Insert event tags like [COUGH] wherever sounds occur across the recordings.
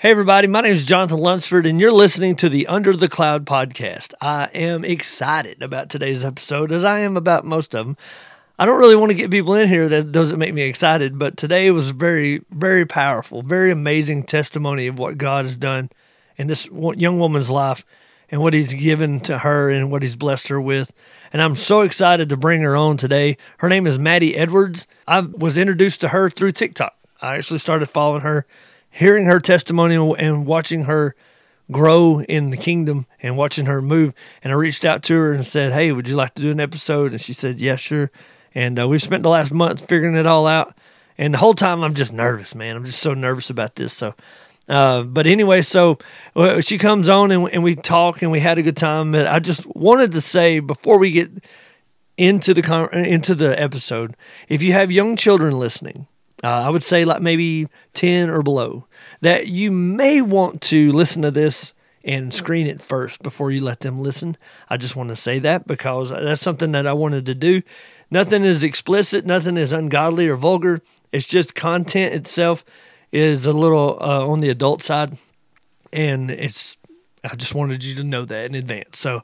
Hey, everybody, my name is Jonathan Lunsford, and you're listening to the Under the Cloud podcast. I am excited about today's episode, as I am about most of them. I don't really want to get people in here that doesn't make me excited, but today was very, very powerful, very amazing testimony of what God has done in this young woman's life and what He's given to her and what He's blessed her with. And I'm so excited to bring her on today. Her name is Maddie Edwards. I was introduced to her through TikTok. I actually started following her hearing her testimony and watching her grow in the kingdom and watching her move. And I reached out to her and said, Hey, would you like to do an episode? And she said, Yeah, sure. And uh, we've spent the last month figuring it all out. And the whole time I'm just nervous, man. I'm just so nervous about this. So, uh, but anyway, so she comes on and, and we talk and we had a good time. But I just wanted to say before we get into the con- into the episode, if you have young children listening, uh, I would say like maybe 10 or below, that you may want to listen to this and screen it first before you let them listen. I just want to say that because that's something that I wanted to do. Nothing is explicit, nothing is ungodly or vulgar. It's just content itself is a little uh, on the adult side. And it's, I just wanted you to know that in advance. So,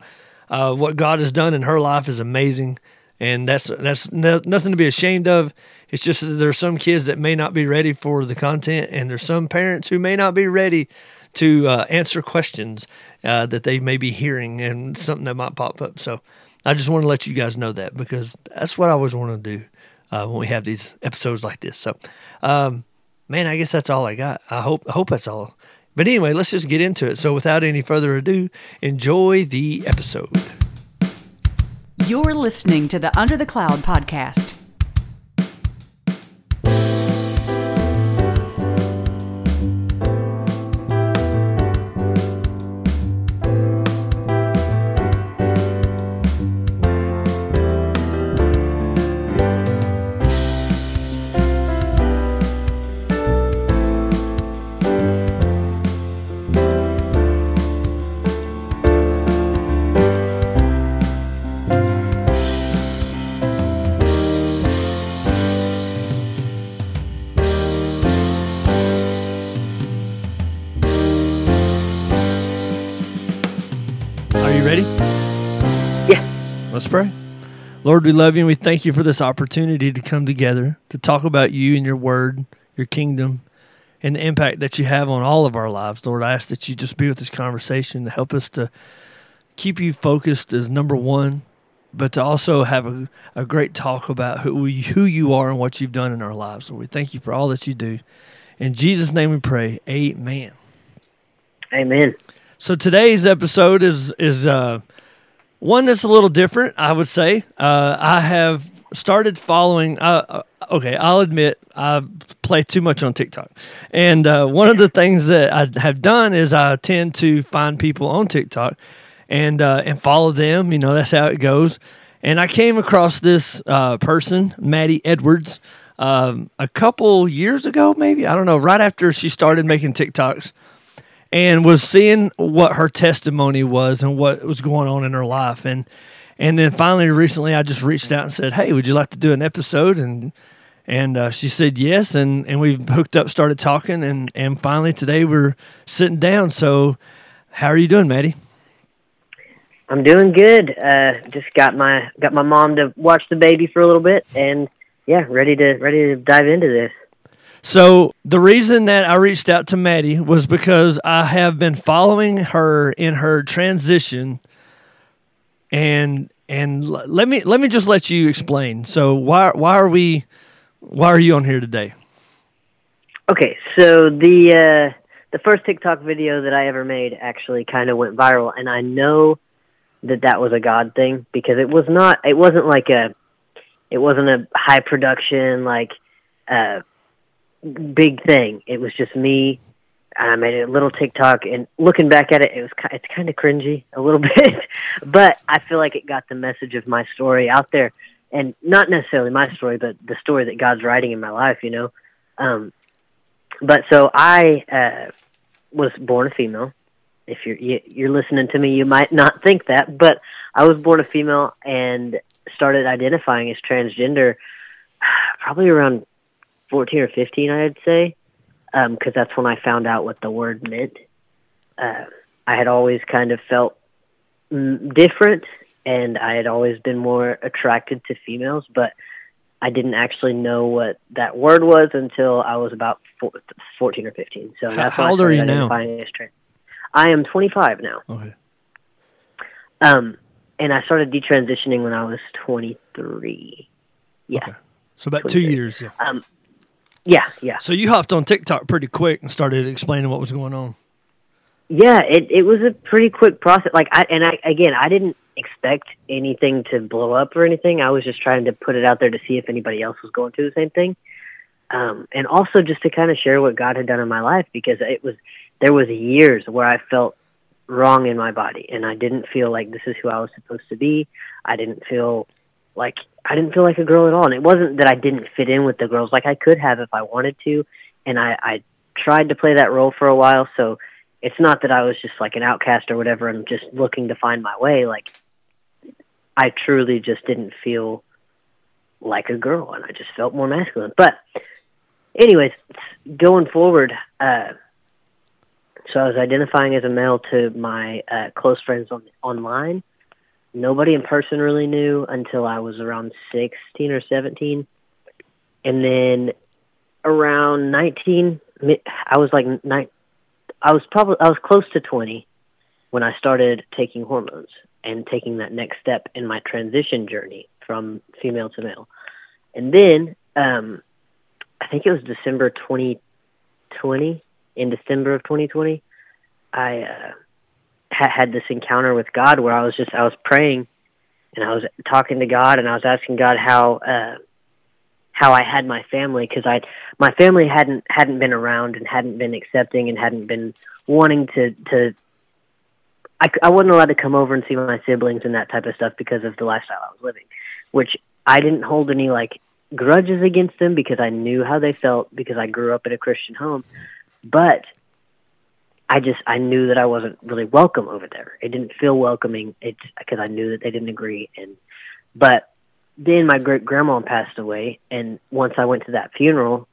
uh, what God has done in her life is amazing. And that's, that's no, nothing to be ashamed of. It's just that there's some kids that may not be ready for the content, and there's some parents who may not be ready to uh, answer questions uh, that they may be hearing and something that might pop up. So I just want to let you guys know that because that's what I always want to do uh, when we have these episodes like this. So, um, man, I guess that's all I got. I hope I hope that's all. But anyway, let's just get into it. So without any further ado, enjoy the episode. You're listening to the Under the Cloud podcast. Lord, we love you and we thank you for this opportunity to come together to talk about you and your word, your kingdom, and the impact that you have on all of our lives. Lord, I ask that you just be with this conversation to help us to keep you focused as number one, but to also have a, a great talk about who, who you are and what you've done in our lives. Lord, we thank you for all that you do. In Jesus' name we pray. Amen. Amen. So today's episode is is uh one that's a little different, I would say. Uh, I have started following. Uh, uh, okay, I'll admit I play too much on TikTok, and uh, one of the things that I have done is I tend to find people on TikTok and uh, and follow them. You know, that's how it goes. And I came across this uh, person, Maddie Edwards, um, a couple years ago, maybe I don't know. Right after she started making TikToks and was seeing what her testimony was and what was going on in her life and and then finally recently I just reached out and said, "Hey, would you like to do an episode?" and and uh, she said yes, and and we hooked up, started talking, and and finally today we're sitting down. So, how are you doing, Maddie? I'm doing good. Uh, just got my got my mom to watch the baby for a little bit, and yeah, ready to ready to dive into this. So the reason that I reached out to Maddie was because I have been following her in her transition, and and let me let me just let you explain. So why why are we why are you on here today? Okay, so the uh, the first TikTok video that I ever made actually kind of went viral, and I know that that was a God thing because it was not it wasn't like a it wasn't a high production like uh big thing. It was just me. I made a little TikTok, and looking back at it, it was it's kind of cringy a little [LAUGHS] bit, but I feel like it got the message of my story out there, and not necessarily my story, but the story that God's writing in my life. You know, um, but so I uh, was born a female. If you're you're listening to me, you might not think that, but I was born a female and started identifying as transgender [SIGHS] probably around 14 or 15, I'd say. because um, that's when I found out what the word meant. Uh, I had always kind of felt different, and I had always been more attracted to females, but I didn't actually know what that word was until I was about four, 14 or 15. So how, that's how old are you now? I am 25 now. Okay. Um, and I started detransitioning when I was 23. Yeah. Okay. So about two years. Yeah. Um, yeah, yeah. So you hopped on TikTok pretty quick and started explaining what was going on. Yeah, it it was a pretty quick process. Like I and I again, I didn't expect anything to blow up or anything. I was just trying to put it out there to see if anybody else was going through the same thing. Um, and also just to kind of share what God had done in my life because it was there was years where I felt wrong in my body and I didn't feel like this is who I was supposed to be. I didn't feel like I didn't feel like a girl at all. And it wasn't that I didn't fit in with the girls like I could have if I wanted to. And I, I tried to play that role for a while. So it's not that I was just like an outcast or whatever and just looking to find my way. Like I truly just didn't feel like a girl and I just felt more masculine. But anyways, going forward, uh, so I was identifying as a male to my uh, close friends on online. Nobody in person really knew until I was around 16 or 17. And then around 19, I was like, nine, I was probably, I was close to 20 when I started taking hormones and taking that next step in my transition journey from female to male. And then um, I think it was December 2020. In December of 2020, I uh, ha- had this encounter with God where I was just I was praying and I was talking to God and I was asking God how uh, how I had my family because I my family hadn't hadn't been around and hadn't been accepting and hadn't been wanting to to I, I wasn't allowed to come over and see my siblings and that type of stuff because of the lifestyle I was living, which I didn't hold any like grudges against them because I knew how they felt because I grew up in a Christian home. But I just I knew that I wasn't really welcome over there. It didn't feel welcoming. It's because I knew that they didn't agree. And but then my great grandma passed away, and once I went to that funeral,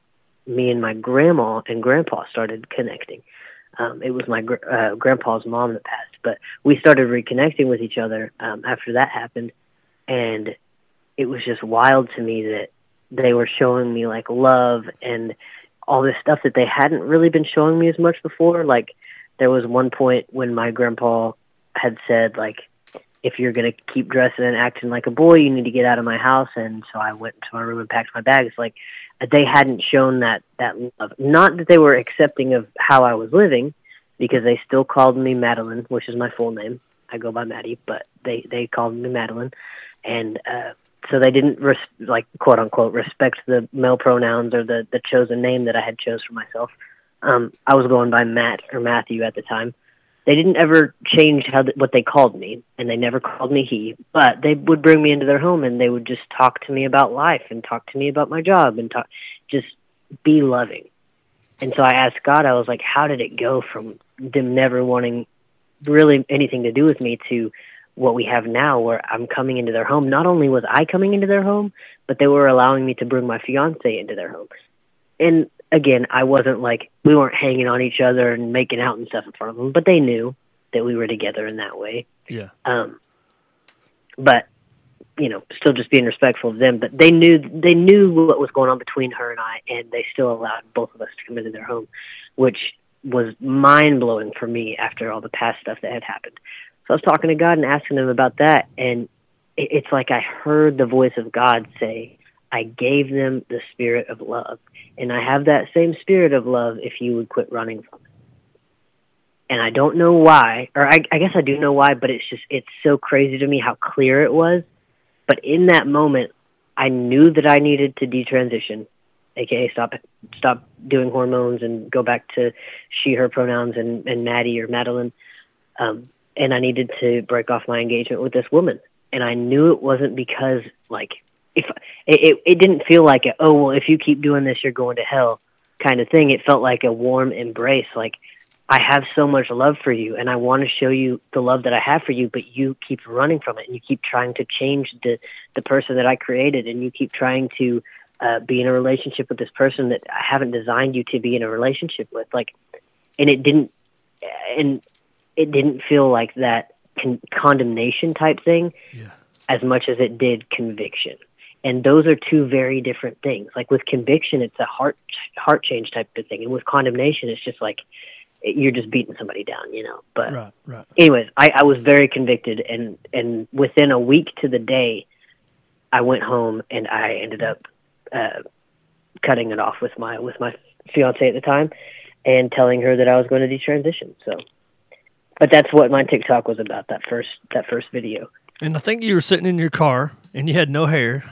me and my grandma and grandpa started connecting. Um, it was my gr- uh, grandpa's mom that passed, but we started reconnecting with each other um, after that happened, and it was just wild to me that they were showing me like love and all this stuff that they hadn't really been showing me as much before. Like there was one point when my grandpa had said like if you're going to keep dressing and acting like a boy, you need to get out of my house. And so I went to my room and packed my bags. Like they hadn't shown that that love. Not that they were accepting of how I was living, because they still called me Madeline, which is my full name. I go by Maddie, but they they called me Madeline, and uh, so they didn't res- like quote unquote respect the male pronouns or the the chosen name that I had chose for myself. Um, I was going by Matt or Matthew at the time. They didn't ever change how th- what they called me, and they never called me he. But they would bring me into their home, and they would just talk to me about life and talk to me about my job and talk, just be loving. And so I asked God, I was like, how did it go from them never wanting really anything to do with me to what we have now where I'm coming into their home. Not only was I coming into their home, but they were allowing me to bring my fiance into their home. And again, I wasn't like we weren't hanging on each other and making out and stuff in front of them, but they knew that we were together in that way. Yeah. Um but you know, still just being respectful of them, but they knew they knew what was going on between her and I and they still allowed both of us to come into their home, which was mind blowing for me after all the past stuff that had happened. So I was talking to God and asking him about that, and it's like I heard the voice of God say, I gave them the spirit of love. And I have that same spirit of love if you would quit running from it. And I don't know why, or I, I guess I do know why, but it's just, it's so crazy to me how clear it was. But in that moment, I knew that I needed to detransition, aka stop stop doing hormones and go back to she her pronouns and, and Maddie or Madeline. Um, and I needed to break off my engagement with this woman. And I knew it wasn't because like if it it didn't feel like a, oh well if you keep doing this you're going to hell kind of thing. It felt like a warm embrace. Like I have so much love for you and I want to show you the love that I have for you, but you keep running from it and you keep trying to change the the person that I created and you keep trying to uh, be in a relationship with this person that I haven't designed you to be in a relationship with. Like, and it didn't, and it didn't feel like that con- condemnation type thing Yeah. as much as it did conviction. And those are two very different things. Like with conviction, it's a heart heart change type of thing, and with condemnation, it's just like you're just beating somebody down, you know. But Right. Right. anyways, I, I was very convicted, and and within a week to the day, I went home and I ended up uh, cutting it off with my with my fiance at the time, and telling her that I was going to detransition. So, but that's what my TikTok was about that first that first video. And I think you were sitting in your car and you had no hair.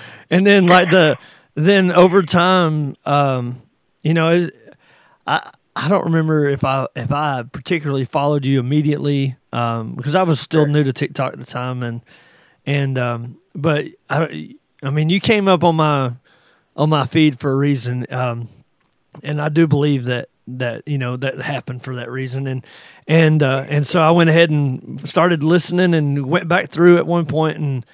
[LAUGHS] and then like the then over time, um, you know, it, I I don't remember if I if I particularly followed you immediately um, because I was still new to TikTok at the time and and um, but I I mean you came up on my on my feed for a reason um, and I do believe that that you know that happened for that reason and and uh, and so I went ahead and started listening and went back through at one point and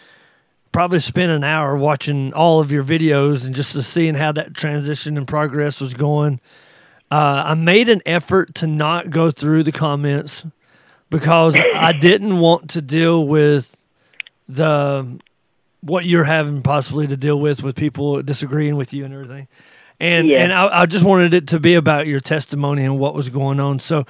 probably spent an hour watching all of your videos and just to seeing how that transition and progress was going. Uh, I made an effort to not go through the comments because [LAUGHS] I didn't want to deal with the what you're having possibly to deal with with people disagreeing with you and everything. And Yeah. and I, I just wanted it to be about your testimony and what was going on. So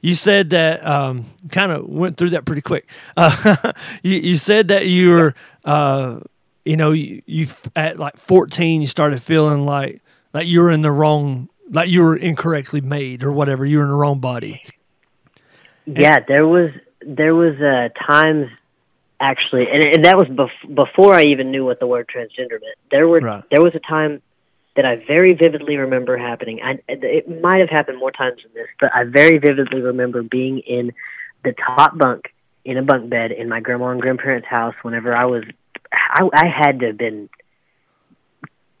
you said that um, kind of went through that pretty quick. Uh, [LAUGHS] you, you said that you were, uh, you know, you, you at like 14, you started feeling like like you were in the wrong, like you were incorrectly made or whatever. You were in the wrong body. Yeah, there was there was uh, times actually, and, and that was bef- before I even knew what the word transgender meant. There were Right. there was a time that I very vividly remember happening. I, it might have happened more times than this, but I very vividly remember being in the top bunk in a bunk bed in my grandma and grandparents' house whenever I was. I, I had to have been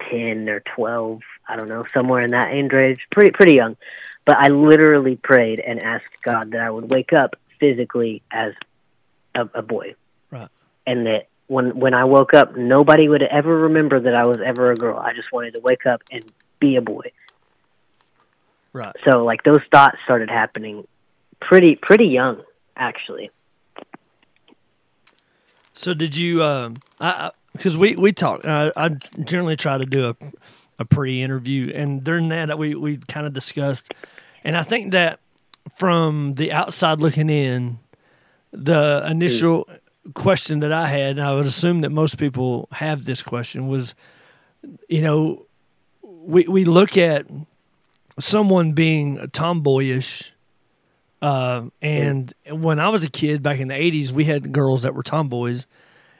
ten or twelve. I don't know, somewhere in that age range, pretty pretty young. But I literally prayed and asked God that I would wake up physically as a, a boy, Right. and that when when I woke up, nobody would ever remember that I was ever a girl. I just wanted to wake up and be a boy. Right. So like those thoughts started happening pretty pretty young, actually. So did you? Um, I because we we talk. Uh, I generally try to do a a pre-interview, and during that we we kind of discussed, and I think that from the outside looking in, the initial question that I had, and I would assume that most people have this question, was, you know, we we look at someone being tomboyish uh, and when I was a kid back in the 80s, we had girls that were tomboys,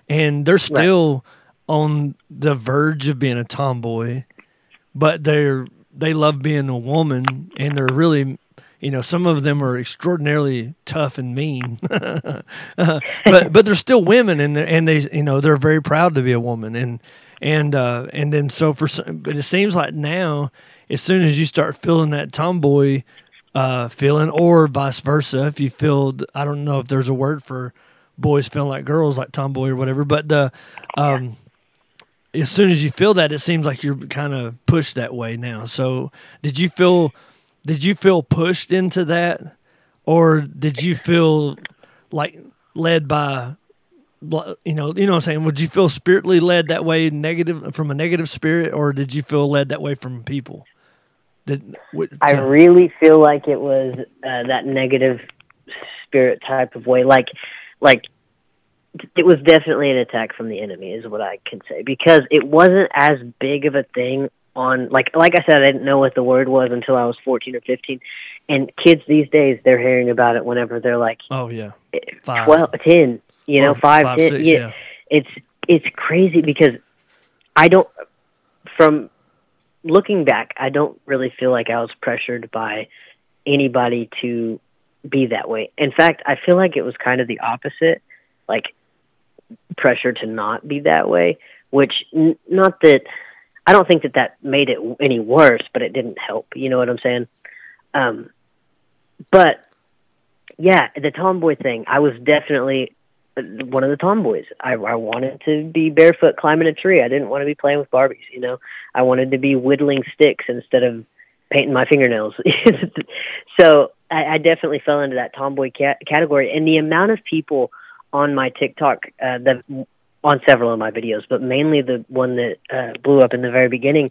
and they're still on the verge of being a tomboy, but they're they love being a woman, and they're really, you know, some of them are extraordinarily tough and mean, [LAUGHS] [LAUGHS] but but they're still women, and they and they you know they're very proud to be a woman, and and uh, and then so for some, but it seems like now, as soon as you start feeling that tomboy uh, feeling, or vice versa. If you feel, I don't know if there's a word for boys feeling like girls, like tomboy or whatever, but the, um, as soon as you feel that, it seems like you're kind of pushed that way now. So, did you feel, did you feel pushed into that, or did you feel like led by, you know, you know what I'm saying? Would you feel spiritually led that way, negative from a negative spirit, or did you feel led that way from people? That, I really feel like it was uh, that negative spirit type of way. Like, like it was definitely an attack from the enemy, is what I can say, because it wasn't as big of a thing on. Like, like I said, I didn't know what the word was until I was fourteen or fifteen, and kids these days they're hearing about it whenever they're like, oh yeah, eh, five. 12, 10, you know, five, five, 10, six, yeah. yeah. It's it's crazy because I don't from looking back, I don't really feel like I was pressured by anybody to be that way. In fact, I feel like it was kind of the opposite, like pressure to not be that way, which n- not that I don't think that that made it any worse, but it didn't help. You know what I'm saying? Um, but yeah, the tomboy thing, I was definitely one of the tomboys. I, I wanted to be barefoot climbing a tree. I didn't want to be playing with Barbies. You know, I wanted to be whittling sticks instead of painting my fingernails. [LAUGHS] so I, I definitely fell into that tomboy ca- category. And the amount of people on my TikTok uh, that on several of my videos, but mainly the one that uh, blew up in the very beginning.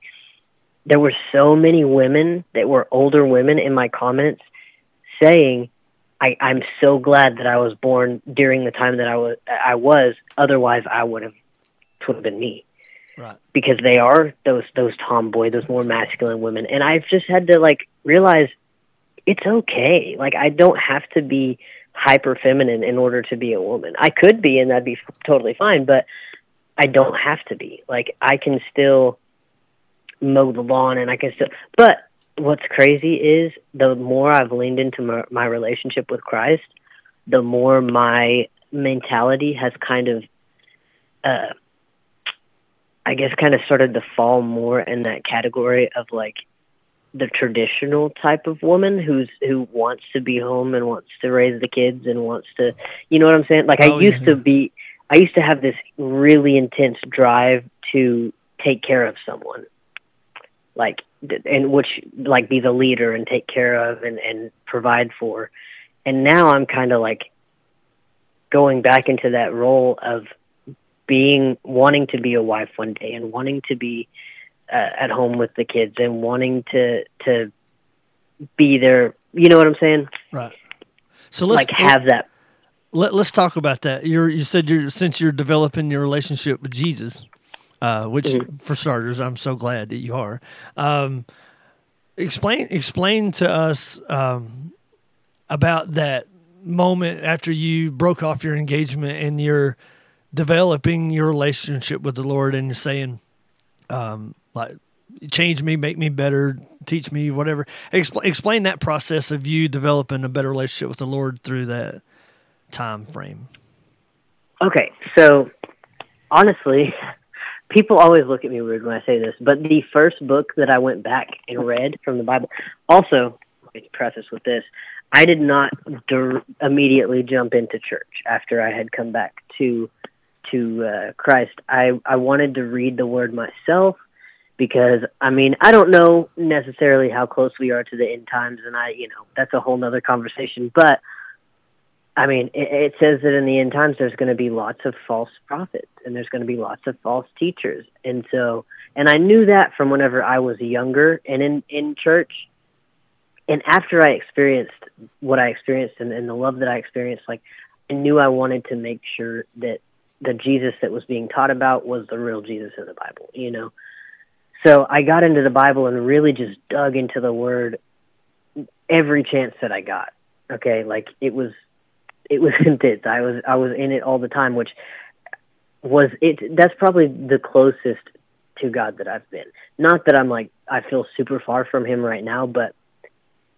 There were so many women that were older women in my comments saying, I, "I'm so glad that I was born during the time that I was. I was. Otherwise, I would have would have been me." Right. Because they are those those tomboy, those more masculine women, and I've just had to like realize it's okay. Like I don't have to be hyper feminine in order to be a woman. I could be, and that'd be totally fine, but I don't have to be. Like I can still mow the lawn, and I can still. But what's crazy is the more I've leaned into my, my relationship with Christ, the more my mentality has kind of, uh, I guess, kind of started to fall more in that category of like the traditional type of woman who's who wants to be home and wants to raise the kids and wants to you know what I'm saying? Like oh, I used yeah. to be I used to have this really intense drive to take care of someone. Like and which like be the leader and take care of and and provide for. And now I'm kind of like going back into that role of being wanting to be a wife one day and wanting to be uh, at home with the kids and wanting to to be there. You know what I'm saying? Right. So let's like have that. Let, let's talk about that. You're you said you're since you're developing your relationship with Jesus, uh, which mm-hmm. for starters, I'm so glad that you are. Um, explain explain to us um, about that moment after you broke off your engagement and you're developing your relationship with the Lord and you're saying, um, like change me, make me better, teach me whatever. Expl- explain that process of you developing a better relationship with the Lord through that time frame. Okay, so honestly, [LAUGHS] people always look at me weird when I say this, but the first book that I went back and read from the Bible. Also, me preface with this: I did not immediately jump into church after I had come back to to uh, Christ. I I wanted to read the Word myself because I mean I don't know necessarily how close we are to the end times, and I you know that's a whole nother conversation. But I mean it, it says that in the end times there's going to be lots of false prophets, and there's going to be lots of false teachers, and so and I knew that from whenever I was younger and in in church. And after I experienced what I experienced and, and the love that I experienced, like I knew I wanted to make sure that the Jesus that was being taught about was the real Jesus in the Bible, you know. So I got into the Bible and really just dug into the word every chance that I got. Okay, like it was it was [LAUGHS] intense. I was I was in it all the time, which was it that's probably the closest to God that I've been. Not that I'm like I feel super far from him right now, but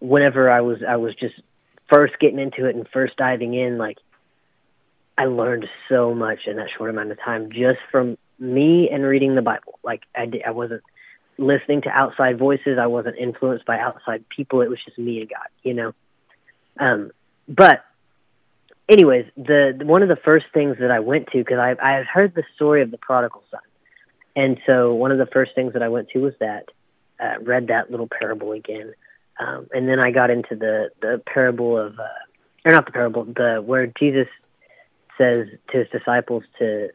whenever I was I was just first getting into it and first diving in, like I learned so much in that short amount of time just from me and reading the Bible. Like I, did, I wasn't listening to outside voices. I wasn't influenced by outside people. It was just me and God, you know. Um, but anyways, the, the one of the first things that I went to because I I had heard the story of the prodigal son, and so one of the first things that I went to was that uh, read that little parable again, um, and then I got into the the parable of uh, or not the parable the where Jesus says to his disciples to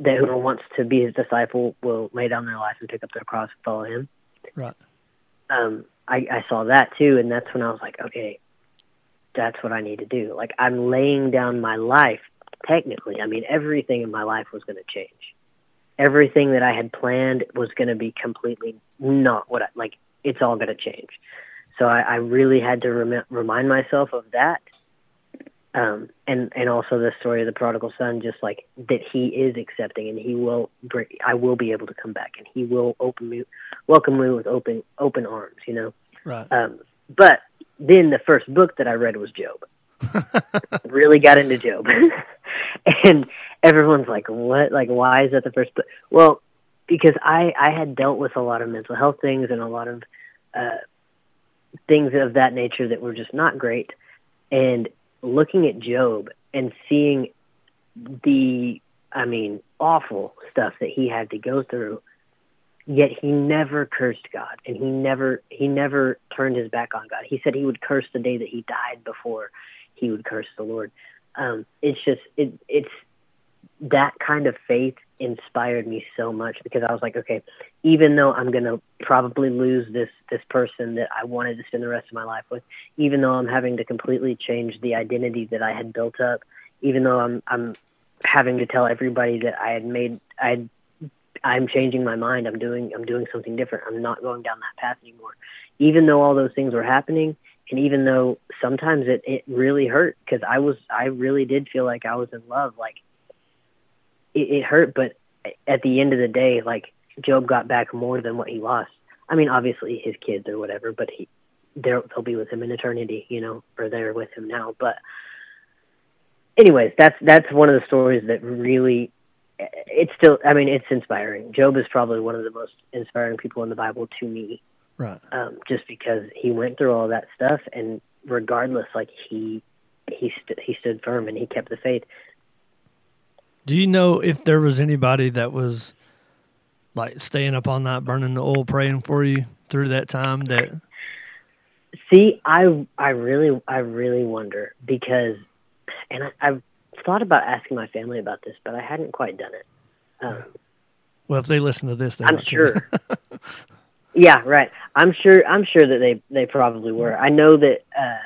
that whoever wants to be his disciple will lay down their life and pick up their cross and follow him. Right. Um, I, I saw that too, and that's when I was like, okay, that's what I need to do. Like I'm laying down my life. Technically, I mean, everything in my life was going to change. Everything that I had planned was going to be completely not what I like. It's all going to change. So I, I really had to rem- remind myself of that um, and and also the story of the prodigal son, just like that he is accepting and he will bring, I will be able to come back and he will open me, welcome me with open open arms, you know. Right. Um, but then the first book that I read was Job. [LAUGHS] really got into Job, [LAUGHS] and everyone's like, "What? Like, why is that the first book?" Well, because I I had dealt with a lot of mental health things and a lot of uh, things of that nature that were just not great, and looking at Job and seeing the I mean awful stuff that he had to go through yet he never cursed God and he never he never turned his back on God. He said he would curse the day that he died before he would curse the Lord. Um, it's just it it's that kind of faith inspired me so much because I was like, okay, even though I'm gonna probably lose this this person that I wanted to spend the rest of my life with, even though I'm having to completely change the identity that I had built up, even though I'm I'm having to tell everybody that I had made I had I'm changing my mind. I'm doing I'm doing something different. I'm not going down that path anymore. Even though all those things were happening, and even though sometimes it it really hurt because I was I really did feel like I was in love. Like it, it hurt, but at the end of the day, like Job got back more than what he lost. I mean, obviously his kids or whatever, but he they'll be with him in eternity, you know, or they're with him now. But anyways, that's that's one of the stories that really it's still i mean it's inspiring job is probably one of the most inspiring people in the bible to me right um, just because he went through all that stuff and regardless like he he st- he stood firm and he kept the faith do you know if there was anybody that was like staying up all night burning the oil praying for you through that time that see i i really i really wonder because and I, i've thought about asking my family about this, but I hadn't quite done it. Um, well, if they listen to this, I'm sure. [LAUGHS] yeah, right. I'm sure. I'm sure that they they probably were. I know that. Uh,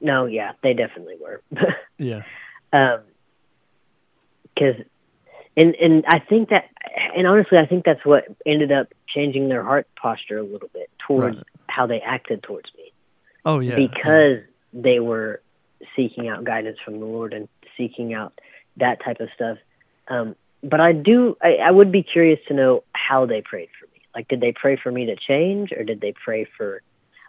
no, yeah, they definitely were. [LAUGHS] yeah. Um. Because, and and I think that, and honestly, I think that's what ended up changing their heart posture a little bit towards right. how they acted towards me. Oh yeah. Because yeah. they were seeking out guidance from the Lord and seeking out that type of stuff. Um, but I do, I, I would be curious to know how they prayed for me. Like, did they pray for me to change, or did they pray for?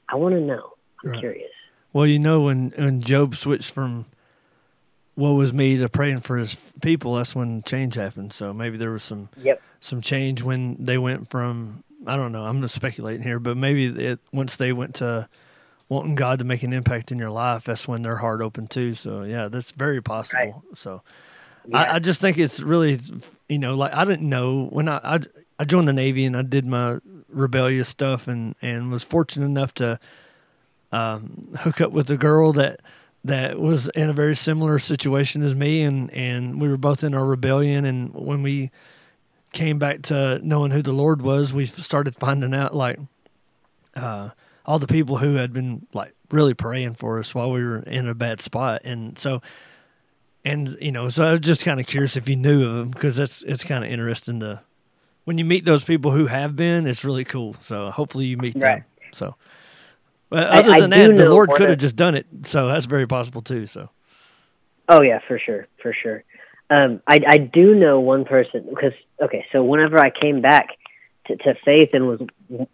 I want to know. I'm right. curious. Well, you know, when when Job switched from "woe was me" to praying for his people, that's when change happened. So maybe there was some yep. some change when they went from I don't know. I'm just speculating here, but maybe it once they went to wanting God to make an impact in your life, that's when their heart opened too. So yeah, that's very possible. Right. So yeah. I, I, just think it's really, you know, like I didn't know when I, I, I joined the Navy and I did my rebellious stuff and, and was fortunate enough to um, hook up with a girl that that was in a very similar situation as me and, and we were both in our rebellion and when we came back to knowing who the Lord was, we started finding out like uh, all the people who had been like really praying for us while we were in a bad spot, and so and you know, so I was just kind of curious if you knew of them because that's it's kind of interesting to when you meet those people who have been. It's really cool. So hopefully you meet right. them. So, but other I, than I that, the Lord could have just done it. So that's very possible too. So. Oh yeah, for sure, for sure. Um, I I do know one person because okay, so whenever I came back, to, to faith and was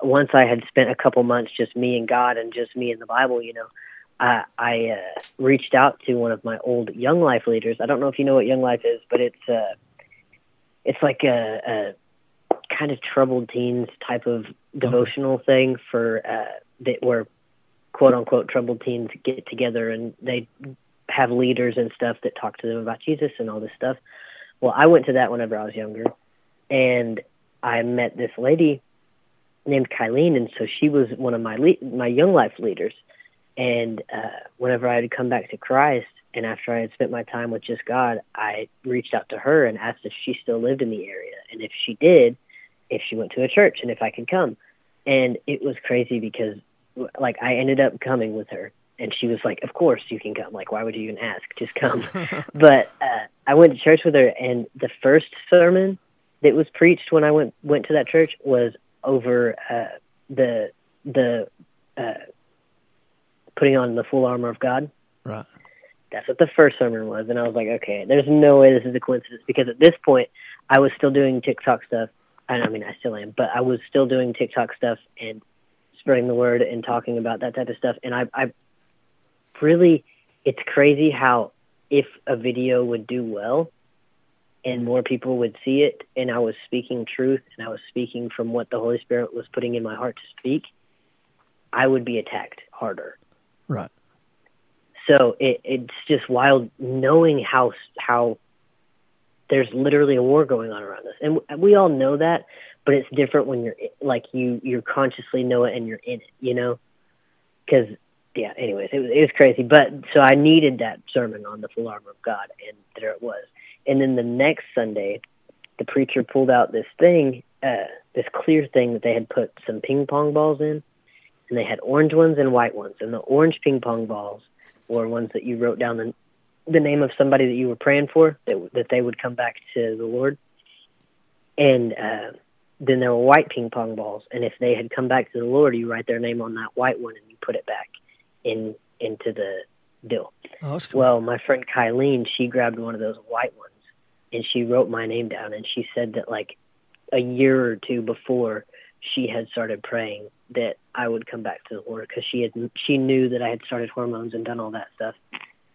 once I had spent a couple months just me and God and just me and the Bible, you know, I, I uh, reached out to one of my old Young Life leaders. I don't know if you know what Young Life is, but it's uh, it's like a, a kind of troubled teens type of devotional okay. thing for uh, that where quote unquote troubled teens get together and they have leaders and stuff that talk to them about Jesus and all this stuff. Well, I went to that whenever I was younger, and I met this lady named Kylene, and so she was one of my le- my young life leaders. And uh, whenever I had come back to Christ, and after I had spent my time with just God, I reached out to her and asked if she still lived in the area, and if she did, if she went to a church, and if I could come. And it was crazy because, like, I ended up coming with her, and she was like, "Of course you can come. Like, why would you even ask? Just come." [LAUGHS] but uh, I went to church with her, and the first sermon that was preached when I went went to that church was over uh, the the uh, putting on the full armor of God. Right. That's what the first sermon was, and I was like, okay, there's no way this is a coincidence because at this point I was still doing TikTok stuff. I mean, I still am, but I was still doing TikTok stuff and spreading the word and talking about that type of stuff. And I, I really, it's crazy how if a video would do well, and more people would see it and I was speaking truth and I was speaking from what the Holy Spirit was putting in my heart to speak, I would be attacked harder. Right. So it, it's just wild knowing how how there's literally a war going on around us, and we all know that. But it's different when you're like you you consciously know it and you're in it, you know. Because yeah, anyways, it was it was crazy. But so I needed that sermon on the full armor of God, and there it was. And then the next Sunday, the preacher pulled out this thing, uh, this clear thing that they had put some ping pong balls in, and they had orange ones and white ones. And the orange ping pong balls were ones that you wrote down the the name of somebody that you were praying for that that they would come back to the Lord. And uh, then there were white ping pong balls, and if they had come back to the Lord, you write their name on that white one and you put it back in into the deal. Oh, cool. Well, my friend Kylene, she grabbed one of those white ones and she wrote my name down, and she said that like a year or two before she had started praying that I would come back to the Lord because she had she knew that I had started hormones and done all that stuff,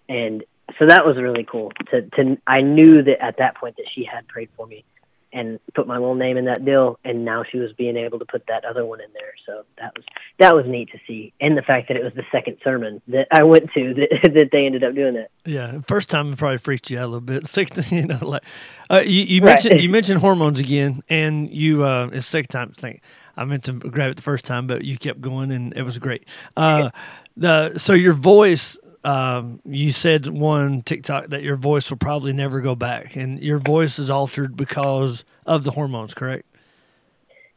and so that was really cool. To to I knew that at that point that she had prayed for me, and put my little name in that deal and now she was being able to put that other one in there. So that was that was neat to see. And the fact that it was the second sermon that i went to [LAUGHS] that, that they ended up doing that yeah first time it probably freaked you out a little bit. [LAUGHS] Second you know like uh, you, you mentioned right. you [LAUGHS] mentioned hormones again and you uh it's second time thing i meant to grab it the first time but you kept going and it was great. Uh the so your voice um, you said one TikTok that your voice will probably never go back, and your voice is altered because of the hormones, correct?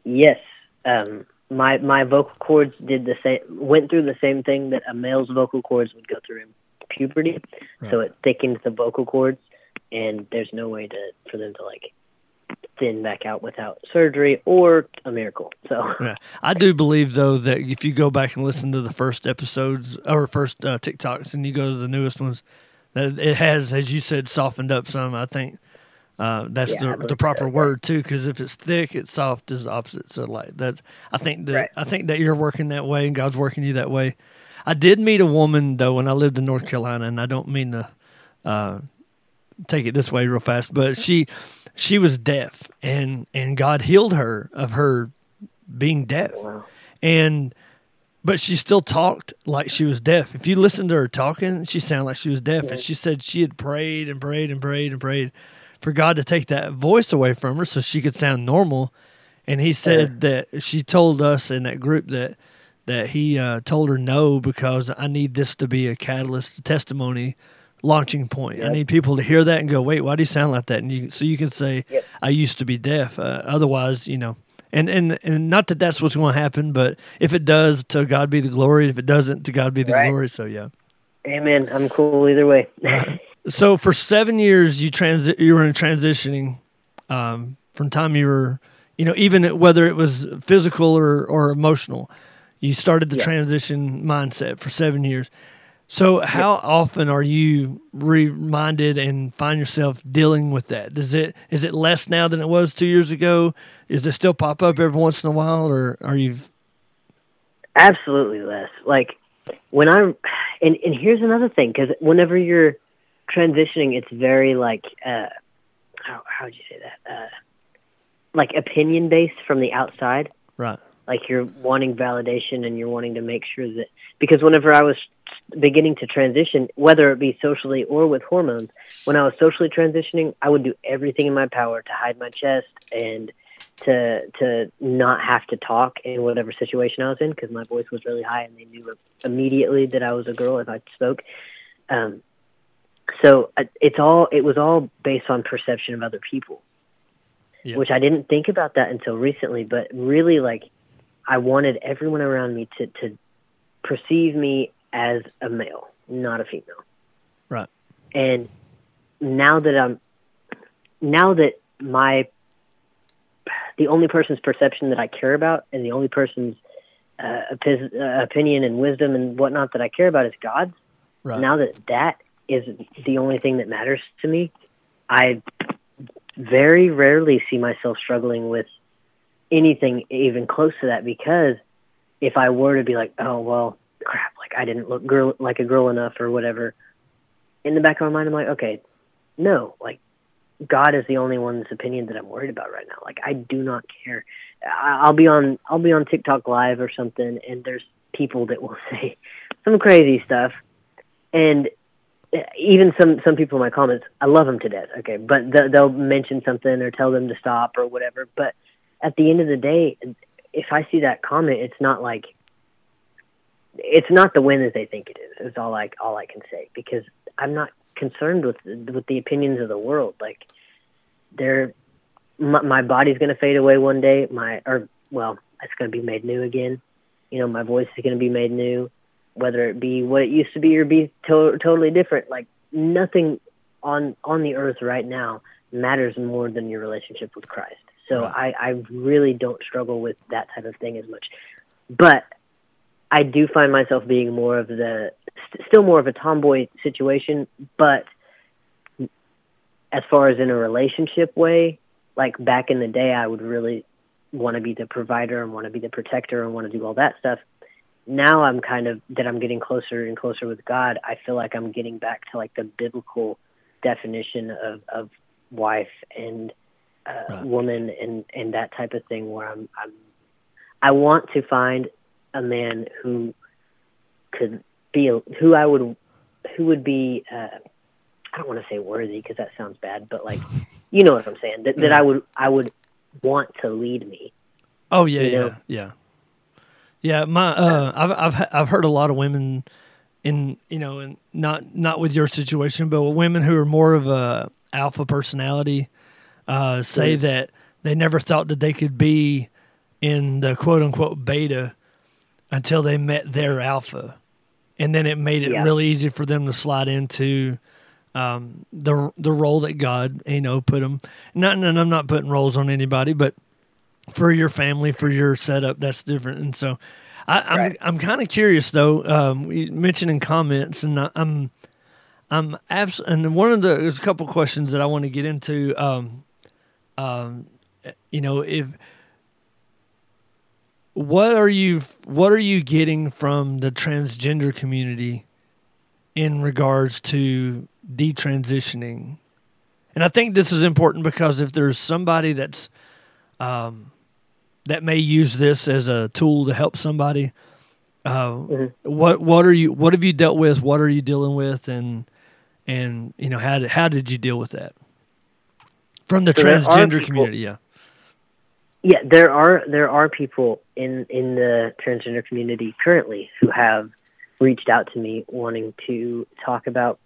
Yes. Um, my my vocal cords did the same, went through the same thing that a male's vocal cords would go through in puberty. Right. So it thickened the vocal cords, and there's no way to for them to like thin back out without surgery or a miracle. So yeah. I do believe though that if you go back and listen to the first episodes or first uh, TikToks and you go to the newest ones, that it has, as you said, softened up some. I think uh, that's yeah, the the proper word too, because if it's thick, it's soft is the opposite. So like that's I think that right. I think that you're working that way and God's working you that way. I did meet a woman though when I lived in North Carolina, and I don't mean to uh, take it this way real fast, but she she was deaf and and God healed her of her being deaf. Wow. And but she still talked like she was deaf. If you listen to her talking, she sounded like she was deaf. And she said she had prayed and prayed and prayed and prayed for God to take that voice away from her so she could sound normal. And he said that she told us in that group that that he uh, told her no because I need this to be a catalyst, a testimony launching point. Yep. I need people to hear that and go, "Wait, why do you sound like that?" And you, so you can say, yep. "I used to be deaf." Uh, otherwise, you know, and and and not that that's what's going to happen, but if it does, to God be the glory. If it doesn't, to God be the right. glory. So yeah. Amen. I'm cool either way. so for seven years, you transi- you were in transitioning um, from time you were, you know, even whether it was physical or or emotional. You started the yeah. transition mindset for seven years. So, how often are you reminded and find yourself dealing with that? Does it is it less now than it was two years ago? Is it still pop up every once in a while, or are you? Absolutely less. Like when I'm, and and here's another thing because whenever you're transitioning, it's very like uh, how how would you say that? Uh, like opinion based from the outside. Right. Like you're wanting validation and you're wanting to make sure that because whenever I was beginning to transition, whether it be socially or with hormones. When I was socially transitioning, I would do everything in my power to hide my chest and to to not have to talk in whatever situation I was in because my voice was really high and they knew immediately that I was a girl if I spoke. Um, so uh, it's all it was all based on perception of other people, yeah. which I didn't think about that until recently. But really, like I wanted everyone around me to to perceive me as a male, not a female. Right. And now that I'm, now that my, the only person's perception that I care about and the only person's uh, opi- uh, opinion and wisdom and whatnot that I care about is God's. Right. Now that that is the only thing that matters to me, I very rarely see myself struggling with anything even close to that because if I were to be like, oh well, I didn't look girl like a girl enough or whatever. In the back of my mind, I'm like, okay, no, like God is the only one's opinion that I'm worried about right now. Like I do not care. I'll be on I'll be on TikTok live or something, and there's people that will [LAUGHS] say some crazy stuff, and even some some people in my comments, I love them to death. Okay, but th- they'll mention something or tell them to stop or whatever. But at the end of the day, if I see that comment, it's not like it's not the win that they think it is. Is all like all I can say because I'm not concerned with with the opinions of the world. Like they're my, my body's going to fade away one day. My or well, it's going to be made new again. You know, my voice is going to be made new, whether it be what it used to be or be to- totally different. Like nothing on on the earth right now matters more than your relationship with Christ. So right. I, I really don't struggle with that type of thing as much. But I do find myself being more of the st- still more of a tomboy situation, but as far as in a relationship way, like back in the day, I would really want to be the provider and want to be the protector and want to do all that stuff. Now I'm kind of that I'm getting closer and closer with God. I feel like I'm getting back to like the biblical definition of of wife and uh, right. woman and and that type of thing. Where I'm I'm I want to find a man who could be who I would who would be uh, I don't want to say worthy because that sounds bad, but like you know what I'm saying that, that I would I would want to lead me. Oh yeah, yeah, know? yeah, yeah. My uh, I've I've I've heard a lot of women in you know and not not with your situation, but women who are more of a alpha personality uh, say mm. that they never thought that they could be in the quote unquote beta until they met their alpha, and then it made it yeah. really easy for them to slide into um, the the role that God you know put them. Not and I'm not putting roles on anybody, but for your family, for your setup, that's different. And so, I, am right. I'm, I'm kind of curious though. Um, you mentioned in comments, and I'm I'm abs- and one of the there's a couple questions that I want to get into. Um, um, you know, if what are you what are you getting from the transgender community in regards to detransitioning? And I think this is important because if there's somebody that's um, that may use this as a tool to help somebody, uh, mm-hmm. what what are you what have you dealt with? What are you dealing with? And and you know how did, how did you deal with that from the so transgender people, community? Yeah, yeah, there are there are people in in the transgender community currently who have reached out to me wanting to talk about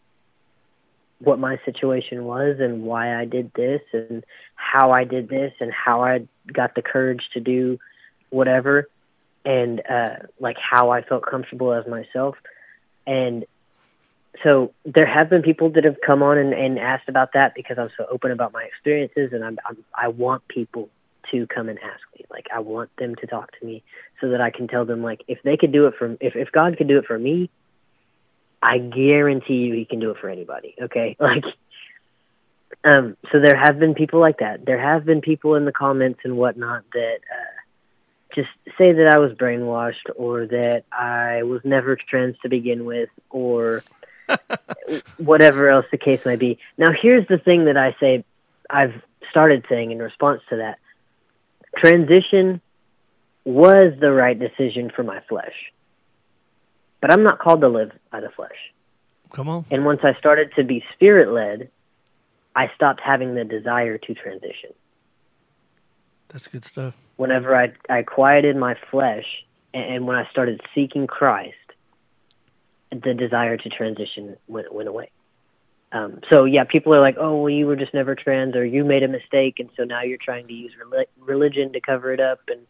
what my situation was and why I did this and how I did this and how I got the courage to do whatever and uh, like how I felt comfortable as myself. And so there have been people that have come on and, and asked about that because I'm so open about my experiences and I'm, I'm I want people to come and ask me. Like I want them to talk to me so that I can tell them like if they could do it for if if God could do it for me, I guarantee you he can do it for anybody. Okay, [LAUGHS] like. Um, so there have been people like that. There have been people in the comments and whatnot that uh, just say that I was brainwashed or that I was never trans to begin with or [LAUGHS] whatever else the case might be. Now, here's the thing that I say I've started saying in response to that transition was the right decision for my flesh. But I'm not called to live by the flesh. Come on. And once I started to be spirit led, I stopped having the desire to transition. That's good stuff. Whenever I, I quieted my flesh and, and when I started seeking Christ, the desire to transition went, went away. Um, so yeah, people are like, "Oh, well, you were just never trans, or you made a mistake, and so now you're trying to use religion to cover it up." And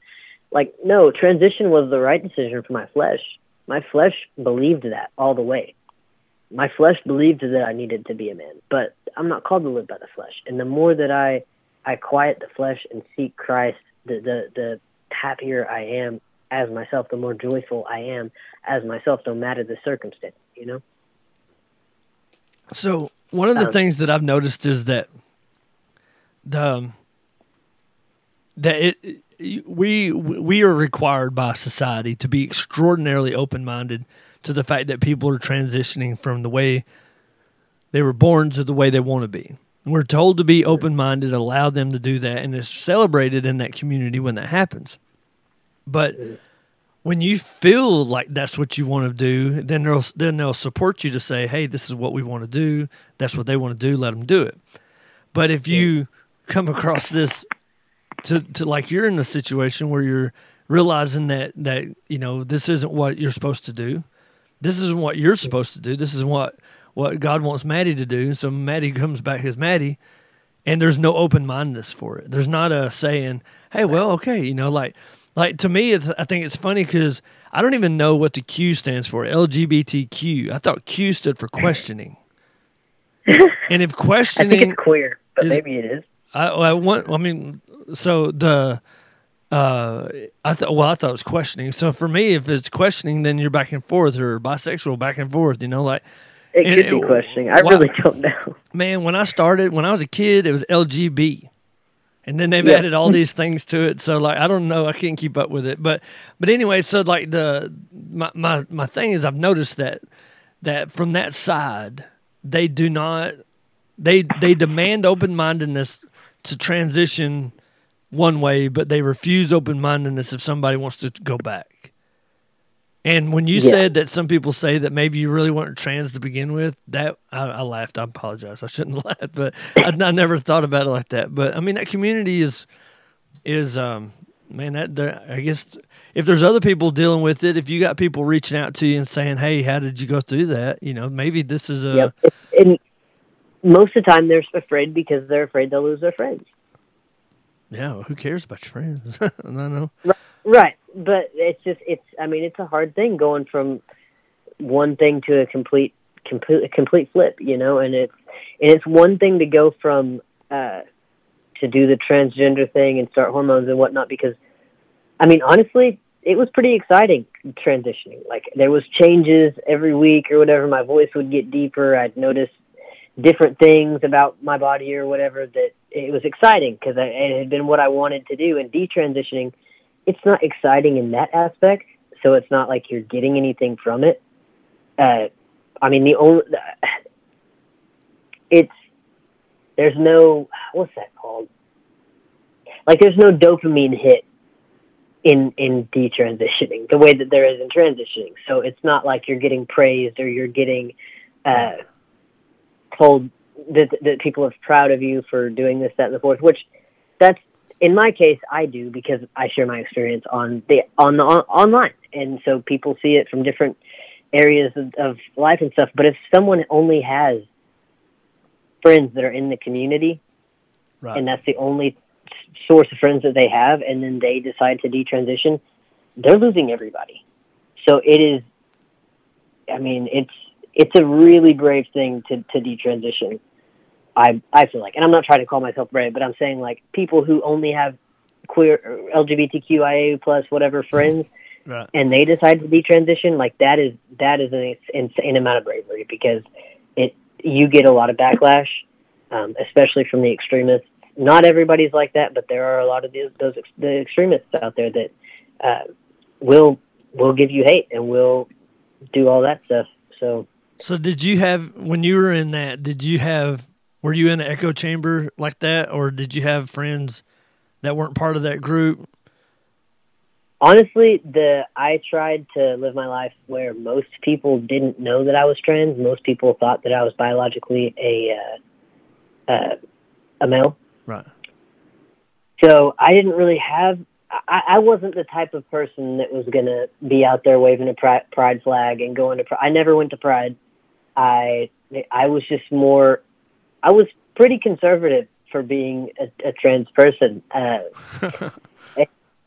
like, no, transition was the right decision for my flesh. My flesh believed that all the way. My flesh believed that I needed to be a man, but I'm not called to live by the flesh. And the more that I I quiet the flesh and seek Christ, the the the happier I am as myself, the more joyful I am as myself, no matter the circumstance. You know. So one of the things that I've noticed is that the um, that it we we are required by society to be extraordinarily open minded to the fact that people are transitioning from the way they were born to the way they want to be. we're told to be open minded, allow them to do that, and it's celebrated in that community when that happens. But when you feel like that's what you want to do, then they'll then they'll support you to say, "Hey, this is what we want to do. That's what they want to do. Let them do it." But if you come across this to to like you're in a situation where you're realizing that that you know this isn't what you're supposed to do, this isn't what you're supposed to do. This is what what God wants Maddy to do. So Maddy comes back as Maddy, and there's no open mindedness for it. There's not a saying, "Hey, well, okay," you know, like like to me, I think it's funny because I don't even know what the Q stands for. LGBTQ. I thought Q stood for questioning. [LAUGHS] and if questioning, I think it's queer, but is, maybe it is. I, I want. I mean, so the. Uh, I thought. Well, I thought it was questioning. So for me, if it's questioning, then you're back and forth, or bisexual, back and forth. You know, like it could it, be questioning. I really [LAUGHS] don't know. Man, when I started, when I was a kid, it was LGB and then they've yeah. added all [LAUGHS] these things to it. So like I don't know, I can't keep up with it. But but anyway, so like the my my, my thing is I've noticed that that from that side they do not they they demand open mindedness to transition one way, but they refuse open mindedness if somebody wants to go back. And when you yeah. said that some people say that maybe you really weren't trans to begin with, that I, I laughed. I apologize. I shouldn't [LAUGHS] have laughed, but I, I, never thought about it like that. But I mean, that community is is um man that I guess if there's other people dealing with it, if you got people reaching out to you and saying, "Hey, how did you go through that?" You know, maybe this is a. Yep. And most of the time, they're afraid because they're afraid they'll lose their friends. Yeah, well, who cares about your friends? [LAUGHS] I know. Right. right but it's just it's I mean it's a hard thing going from one thing to a complete complete a complete flip, you know, and it's and it's one thing to go from uh, to do the transgender thing and start hormones and whatnot because I mean honestly it was pretty exciting transitioning. Like there was changes every week or whatever. My voice would get deeper. I'd notice different things about my body or whatever that it was exciting because it had been what I wanted to do. And detransitioning it's not exciting in that aspect. So it's not like you're getting anything from it. Uh, I mean, the only it's there's no what's that called? Like there's no dopamine hit in in detransitioning the way that there is in transitioning. So it's not like you're getting praised or you're getting uh, told that that people are proud of you for doing this, that, and the fourth. Which that's in my case, I do because I share my experience on the on the on, online, and so people see it from different areas of, of life and stuff. But if someone only has friends that are in the community, right. and that's the only source of friends that they have, and then they decide to detransition, they're losing everybody. So it is. I mean, it's it's a really brave thing to to detransition I I feel like, and I'm not trying to call myself brave, but I'm saying like people who only have queer LGBTQIA plus whatever [LAUGHS] friends, right. and they decide to detransition, like that is that is an insane amount of bravery because it you get a lot of backlash, um, especially from the extremists. Not everybody's like that, but there are a lot of these, those the extremists out there that uh, will will give you hate and will do all that stuff. So. So did you have when you were in that? Did you have were you in an echo chamber like that, or did you have friends that weren't part of that group? Honestly, the I tried to live my life where most people didn't know that I was trans. Most people thought that I was biologically a uh, uh, a male. Right. So I didn't really have. I, I wasn't the type of person that was gonna be out there waving a pride flag and going to. Pride. I never went to pride. I I was just more I was pretty conservative for being a, a trans person. [LAUGHS] Uh,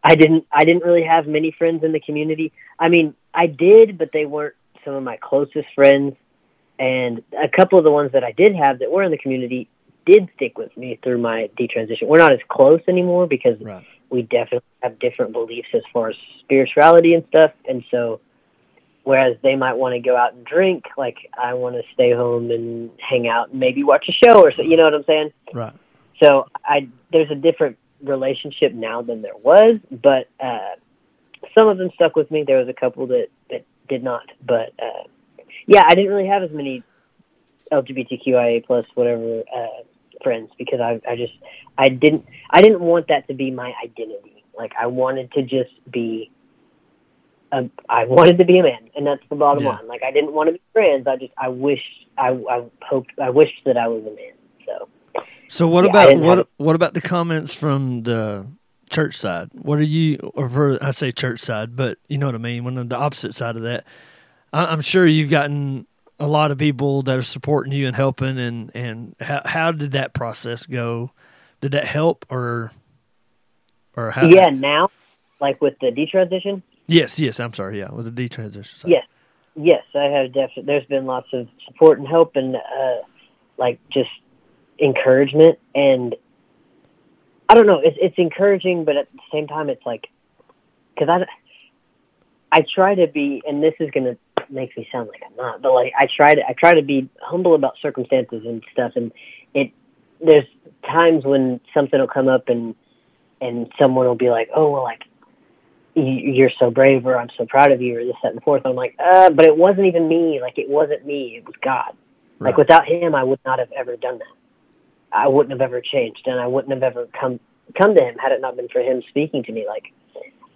I didn't I didn't really have many friends in the community. I mean, I did, but they weren't some of my closest friends. And a couple of the ones that I did have that were in the community did stick with me through my detransition. We're not as close anymore because right. we definitely have different beliefs as far as spirituality and stuff. And so Whereas they might want to go out and drink, like I want to stay home and hang out and maybe watch a show or so. You know what I'm saying? Right. So I there's a different relationship now than there was, but uh, some of them stuck with me. There was a couple that that did not, but uh, yeah, I didn't really have as many LGBTQIA plus whatever uh, friends because I I just I didn't I didn't want that to be my identity. Like I wanted to just be a, I wanted to be a man, and that's the bottom Yeah. line. Like I didn't want to be trans. I just I wish I I hoped I wished that I was a man. So So what Yeah, about what have- what about the comments from the church side? What are you or for I say church side, but you know what I mean? When on the opposite side of that, I, I'm sure you've gotten a lot of people that are supporting you and helping. And and how how did that process go? Did that help or or how? yeah, now like with the detransition, Yes. Yes. I'm sorry. Yeah. With the detransition side. Yes. yes, I have definitely. There's been lots of support and help, and uh, like just encouragement. And I don't know, it's it's encouraging, but at the same time, it's like because I I try to be, and this is gonna make me sound like I'm not, but like I try to I try to be humble about circumstances and stuff, and it there's times when something will come up and and someone will be like, oh well, like you're so brave or I'm so proud of you or this, that, and the fourth. I'm like, uh, but it wasn't even me. Like, it wasn't me. It was God. Like, without him, I would not have ever done that. I wouldn't have ever changed and I wouldn't have ever come, come to him had it not been for him speaking to me. Like,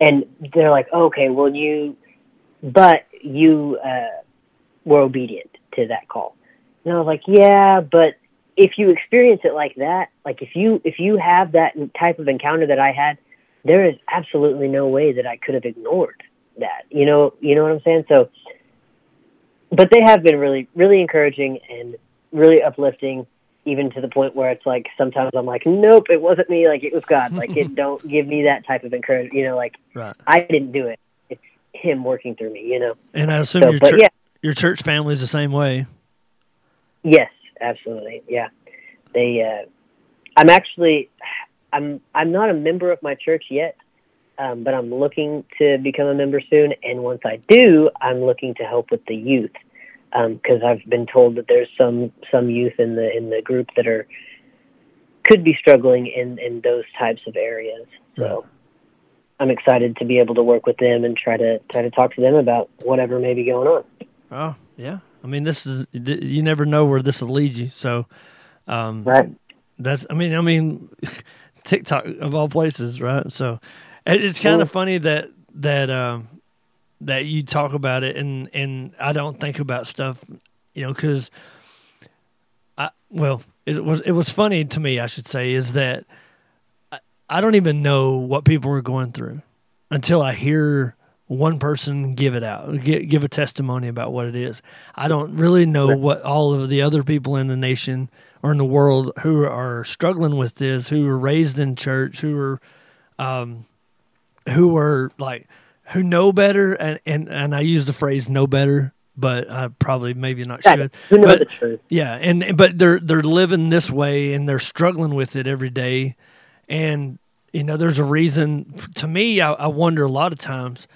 and they're like, okay, well, you, but you, uh, were obedient to that call. And I was like, yeah, but if you experience it like that, like if you, if you have that type of encounter that I had, there is absolutely no way that I could have ignored that. You know, you know what I'm saying? So, but they have been really, really encouraging and really uplifting, even to the point where it's like sometimes I'm like, nope, it wasn't me. Like it was God. Like it [LAUGHS] don't give me that type of encouragement. You know, like Right. I didn't do it. It's Him working through me. You know. And I assume So, your church yeah, your church family is the same way. Yes, absolutely. Yeah. They uh I'm actually I'm I'm not a member of my church yet. Um, but I'm looking to become a member soon and once I do, I'm looking to help with the youth. Um, cuz I've been told that there's some some youth in the in the group that are could be struggling in in those types of areas. So I'm excited to be able to work with them and try to try to talk to them about whatever may be going on. Oh yeah. I mean, this is you never know where this will lead you. So, um, Right. That's I mean I mean [LAUGHS] TikTok of all places, right? So it's kind of funny that that um that you talk about it and and I don't think about stuff, you know, cuz I well, it was it was funny to me, I should say, is that I, I don't even know what people are going through until I hear one person give it out, give, give a testimony about what it is. I don't really know what all of the other people in the nation or in the world who are struggling with this, who were raised in church, who are, um, who are like, who know better, and, and, and I use the phrase "know better," but I probably maybe not Right. should. Who knows But- the truth? Yeah, and but they're they're living this way and they're struggling with it every day, and you know there's a reason. To me, I, I wonder a lot of times,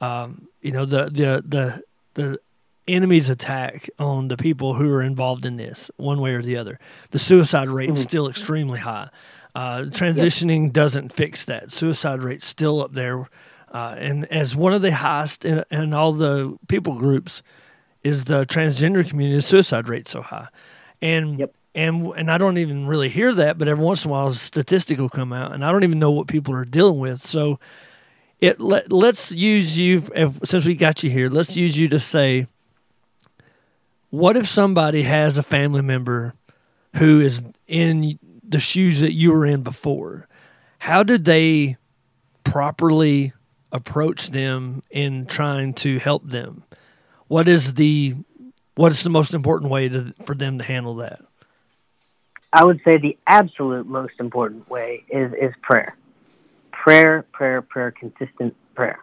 um, you know the the the the enemy's attack on the people who are involved in this, one way or the other. The suicide rate is still extremely high. Uh, transitioning doesn't fix that. Suicide rate's still up there, uh, and as one of the highest in, in all the people groups is the transgender community the suicide rate so high and Yep. and and I don't even really hear that but every once in a while a statistic will come out and I don't even know what people are dealing with so it let, let's use you if, since we got you here let's use you to say what if somebody has a family member who is in the shoes that you were in before how did they properly approach them in trying to help them what is the what is the most important way to, for them to handle that? I would say the absolute most important way is is prayer, prayer, prayer, prayer, consistent prayer,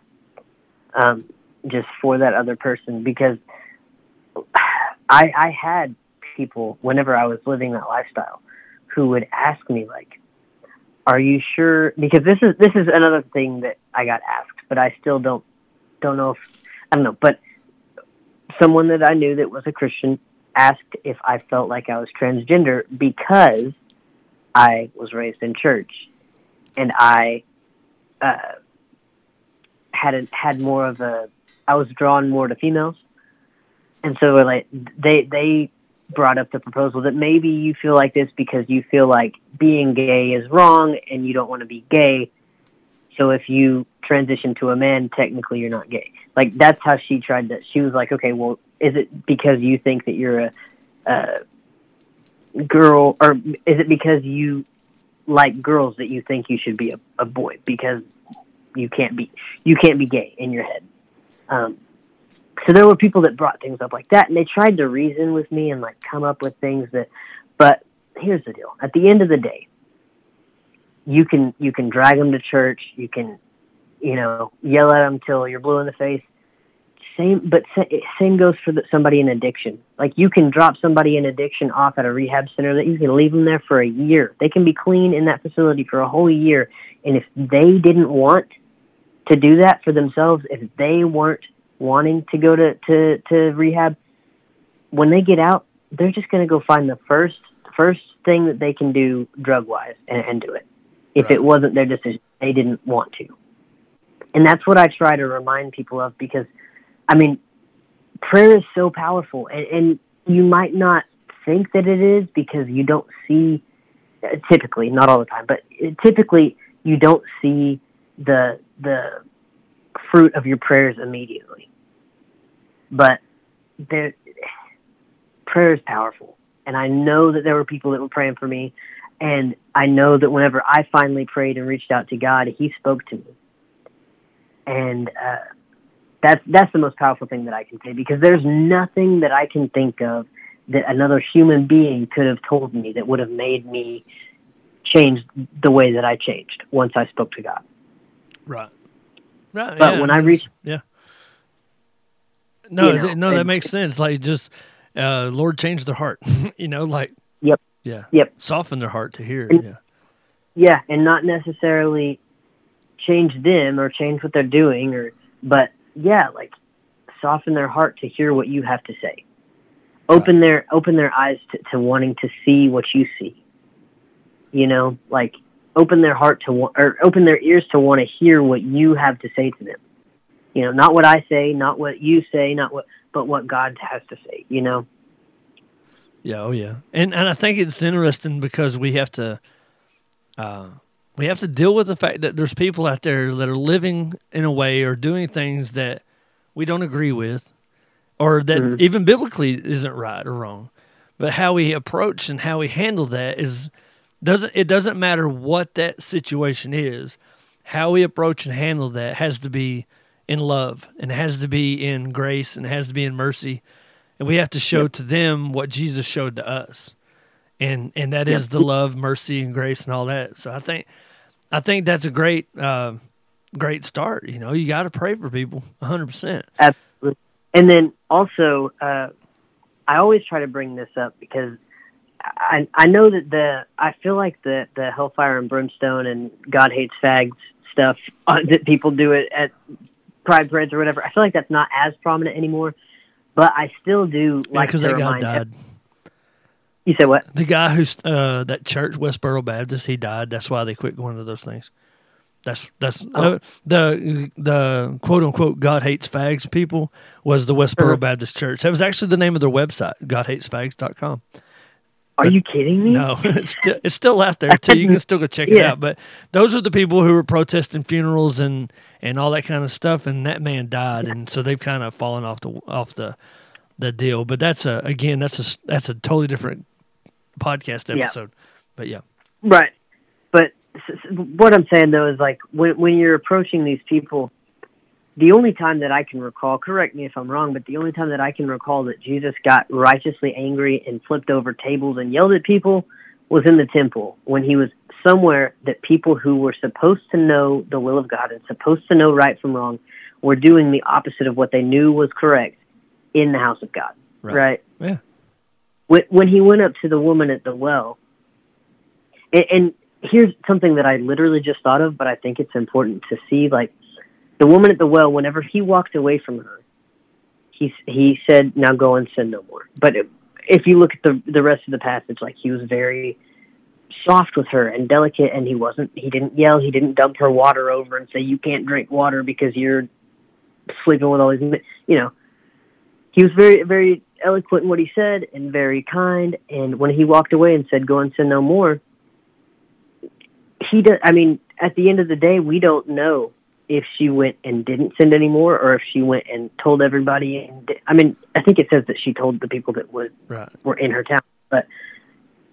um, just for that other person. Because I I had people whenever I was living that lifestyle who would ask me like, "Are you sure?" Because this is this is another thing that I got asked, but I still don't don't know if I don't know, but someone that I knew that was a Christian asked if I felt like I was transgender because I was raised in church. And I uh, had a, had more of a I was drawn more to females, and so we're like they they brought up the proposal that maybe you feel like this because you feel like being gay is wrong and you don't want to be gay, So if you transition to a man, technically you're not gay. Like that's how she tried to. She was like, okay, well, is it because you think that you're a, a girl, or is it because you like girls that you think you should be a, a boy because you can't be you can't be gay in your head? Um, so there were people that brought things up like that, and they tried to reason with me and like come up with things that. But here's the deal: at the end of the day, you can you can drag them to church, you can you know, yell at them till you're blue in the face. Same, but same goes for the, somebody in addiction. Like you can drop somebody in addiction off at a rehab center that you can leave them there for a year. They can be clean in that facility for a whole year. And if they didn't want to do that for themselves, if they weren't wanting to go to, to, to rehab, when they get out, they're just going to go find the first, first thing that they can do drug wise and, and do it. If right. it wasn't their decision, they didn't want to. And that's what I try to remind people of because, I mean, prayer is so powerful, and, and you might not think that it is because you don't see, typically, not all the time, but typically you don't see the the fruit of your prayers immediately. But there, prayer is powerful, and I know that there were people that were praying for me, and I know that whenever I finally prayed and reached out to God, He spoke to me and uh, that's that's the most powerful thing that I can say because there's nothing that I can think of that another human being could have told me that would have made me change the way that I changed once I spoke to God. Right. Right. But yeah, when I reached, yeah. No, you know, th- no, that makes sense. Like just, uh, Lord changed their heart. [LAUGHS] you know, like. Yep. Yeah. Yep. Soften their heart to hear. And, yeah. Yeah, and not necessarily change them or change what they're doing or but yeah like soften their heart to hear what you have to say open their open their eyes to, to wanting to see what you see you know like open their heart to or open their ears to want to hear what you have to say to them you know not what i say not what you say not what but what god has to say you know? Yeah oh yeah. And and i think it's interesting because we have to uh we have to deal with the fact that there's people out there that are living in a way or doing things that we don't agree with or that mm-hmm. even biblically isn't right or wrong. But how we approach and how we handle that is doesn't it doesn't matter what that situation is. How we approach and handle that has to be in love and has to be in grace and has to be in mercy and we have to show yep. to them what jesus showed to us and and that yep. is the love, mercy, and grace, and all that. So I think I think that's a great uh, great start. You know, you got to pray for people, hundred percent. Absolutely. And then also, uh, I always try to bring this up because I I know that the I feel like the the hellfire and brimstone and God hates fags stuff uh, that people do it at pride parades or whatever. I feel like that's not as prominent anymore, but I still do like because yeah, that guy died. You said what? The guy who's uh, that church Westboro Baptist, he died. That's why they quit going to those things. That's that's oh. uh, the the quote unquote God hates fags people was the Westboro uh-huh. Baptist Church. That was actually the name of their website, godhatesfags.com. Are but, you kidding me? No, [LAUGHS] it's still, it's still out there too. You can still go check yeah. it out. But those are the people who were protesting funerals and and all that kind of stuff. And that man died, and so they've kind of fallen off the off the the deal. But that's a again that's a that's a totally different podcast episode. Yeah. But yeah. Right. But what I'm saying though is like when when you're approaching these people, the only time that I can recall, correct me if I'm wrong, but the only time that I can recall that Jesus got righteously angry and flipped over tables and yelled at people was in the temple when he was somewhere that people who were supposed to know the will of God and supposed to know right from wrong were doing the opposite of what they knew was correct in the house of God. Right. right? Yeah when, when he went up to the woman at the well, and, and here's something that I literally just thought of, but I think it's important to see. Like the woman at the well, whenever he walked away from her, he he said, "Now go and sin no more." But if you look at the the rest of the passage, like he was very soft with her and delicate, and he wasn't. He didn't yell. He didn't dump her water over and say, "You can't drink water because you're sleeping with all these." You know, he was very very eloquent in what he said and very kind. And when he walked away and said, "Go and sin no more," he does. I mean, at the end of the day, we don't know if she went and didn't send anymore, or if she went and told everybody. And di- I mean, I think it says that she told the people that would Right. were in her town, but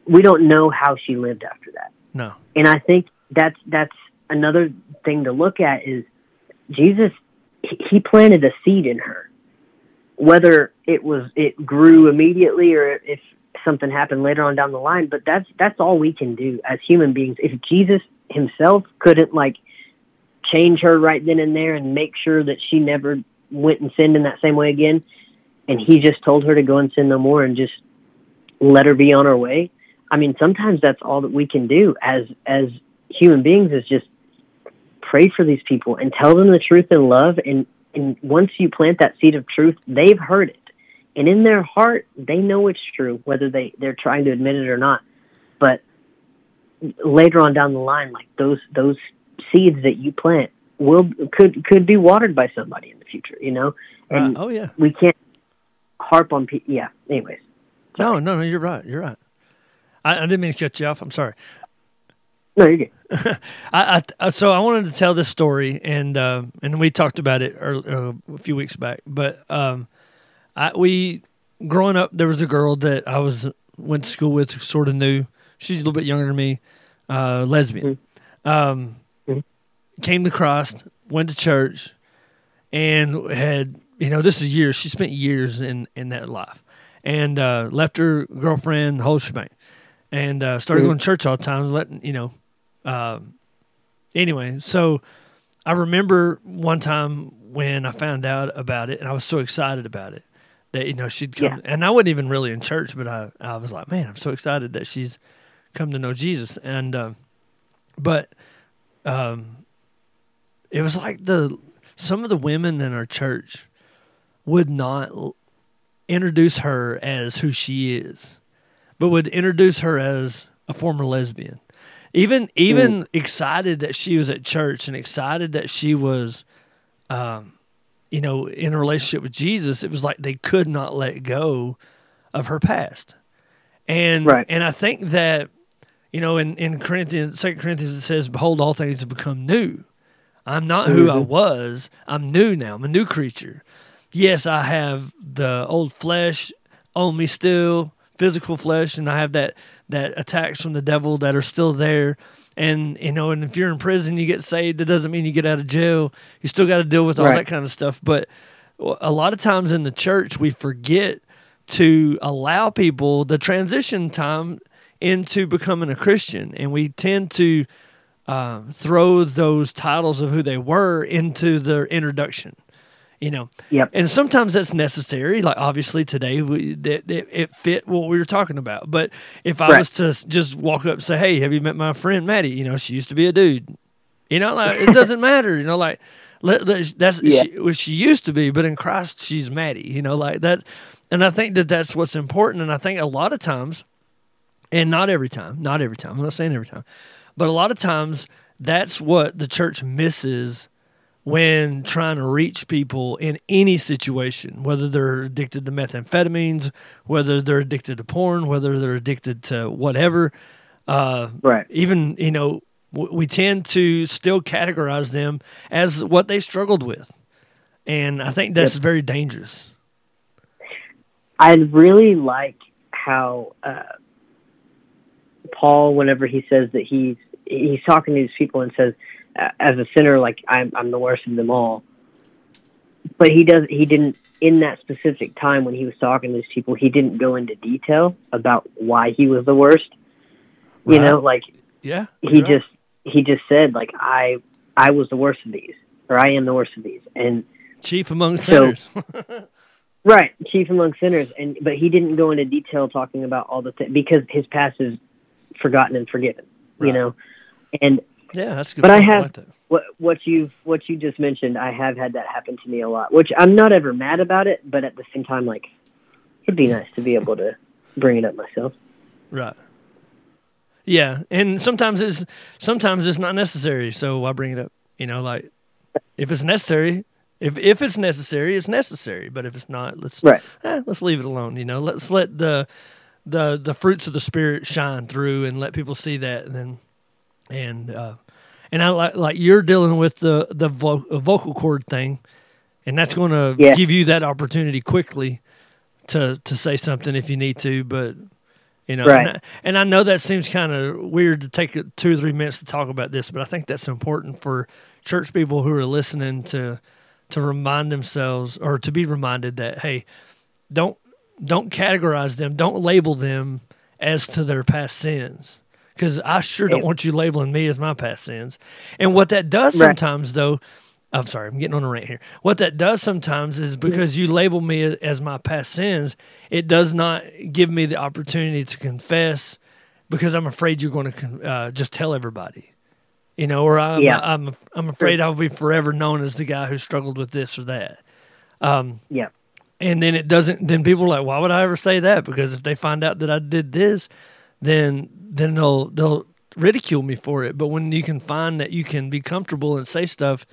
we don't know how she lived after that. No. And I think that's that's another thing to look at is Jesus. he- He planted a seed in her, whether it was it grew immediately or if something happened later on down the line. But that's that's all we can do as human beings. If Jesus himself couldn't like change her right then and there and make sure that she never went and sinned in that same way again, and he just told her to go and sin no more and just let her be on her way. I mean, sometimes that's all that we can do as as human beings is just pray for these people and tell them the truth in love. And and once you plant that seed of truth, they've heard it, and in their heart, they know it's true, whether they they're trying to admit it or not. But later on down the line, like those those seeds that you plant will could could be watered by somebody in the future, you know. Right. And Oh yeah. we can't harp on people. Yeah. Anyways. No, no, no. You're right. You're right. I, I didn't mean to cut you off. I'm sorry. No, you're good. [LAUGHS] I, I so I wanted to tell this story, and uh, and we talked about it early, uh, a few weeks back. But um, I we growing up, there was a girl that I was went to school with, sort of knew. She's a little bit younger than me, uh, lesbian. Um, Mhm. Came to Christ, went to church, and had you know this is years. She spent years in in that life, and uh, left her girlfriend, the whole shebang, and uh, started Mhm. going to church all the time. Letting you know. Um, anyway, so I remember one time when I found out about it, and I was so excited about it that you know she'd come, and I wasn't even really in church, but I I was like, man, I'm so excited that she's come to know Jesus, and um, but um, it was like the some of the women in our church would not introduce her as who she is, but would introduce her as a former lesbian. Even even excited that she was at church and excited that she was, um, you know, in a relationship with Jesus. It was like they could not let go of her past, and Right. and I think that you know in in Corinthians, Second Corinthians, it says, "Behold, all things have become new." I'm not who I Mhm. was. I'm new now. I'm a new creature. Yes, I have the old flesh on me still, physical flesh, and I have that that attacks from the devil that are still there. And you know, and if you're in prison, you get saved. That doesn't mean you get out of jail. You still got to deal with all Right. that kind of stuff. But a lot of times in the church, we forget to allow people the transition time into becoming a Christian, and we tend to uh, throw those titles of who they were into their introduction. You know, Yep. and sometimes that's necessary. Like obviously today, we, that it, it fit what we were talking about. But if I Right. was to just walk up and say, "Hey, have you met my friend Maddy? You know, she used to be a dude." You know, like it [LAUGHS] doesn't matter. You know, like let, let- that's Yeah. she, what she used to be, but in Christ she's Maddy. You know, like that. And I think that that's what's important. And I think a lot of times, and not every time, not every time. I'm not saying every time, but a lot of times that's what the church misses when trying to reach people in any situation, whether they're addicted to methamphetamines, whether they're addicted to porn, whether they're addicted to whatever. Uh, Right. even you know w- we tend to still categorize them as what they struggled with, and I think that's very dangerous. I really like how uh, Paul, whenever he says that he's he's talking to these people and says, uh, as a sinner, like I'm I'm the worst of them all. But he does he didn't in that specific time when he was talking to these people, he didn't go into detail about why he was the worst. You know, like Yeah, he right. just he just said like I I was the worst of these or I am the worst of these and chief among So- sinners. [LAUGHS] Right, chief among sinners, and but he didn't go into detail talking about all the things because his past is forgotten and forgiven. You know, and yeah, that's good. But I point. have- like what what you what you just mentioned, I have had that happen to me a lot. Which I'm not ever mad about it, but at the same time, like it'd be nice to be able to bring it up myself. Right. Yeah, and sometimes it's sometimes it's not necessary, so I bring it up. You know, like if it's necessary, if if it's necessary, it's necessary. But if it's not, let's Right. eh, let's leave it alone. You know, let's let the the the fruits of the spirit shine through and let people see that, and then and uh, and I like like you're dealing with the the vo- vocal cord thing, and that's going to Yeah. give you that opportunity quickly to to say something if you need to, but. You know, Right. and, I, and I know that seems kind of weird to take two or three minutes to talk about this, but I think that's important for church people who are listening to to remind themselves or to be reminded that hey, don't don't categorize them, don't label them as to their past sins. Because I sure don't want you labeling me as my past sins. And what that does Right. sometimes, though, I'm sorry, I'm getting on a rant here. What that does sometimes is because you label me as my past sins, it does not give me the opportunity to confess because I'm afraid you're going to uh, just tell everybody, you know, or I'm Yeah. I'm I'm afraid I'll be forever known as the guy who struggled with this or that. Um, Yeah. And then it doesn't. Then people are like, "Why would I ever say that?" Because if they find out that I did this, then then they'll they'll ridicule me for it. But when you can find that you can be comfortable and say stuff,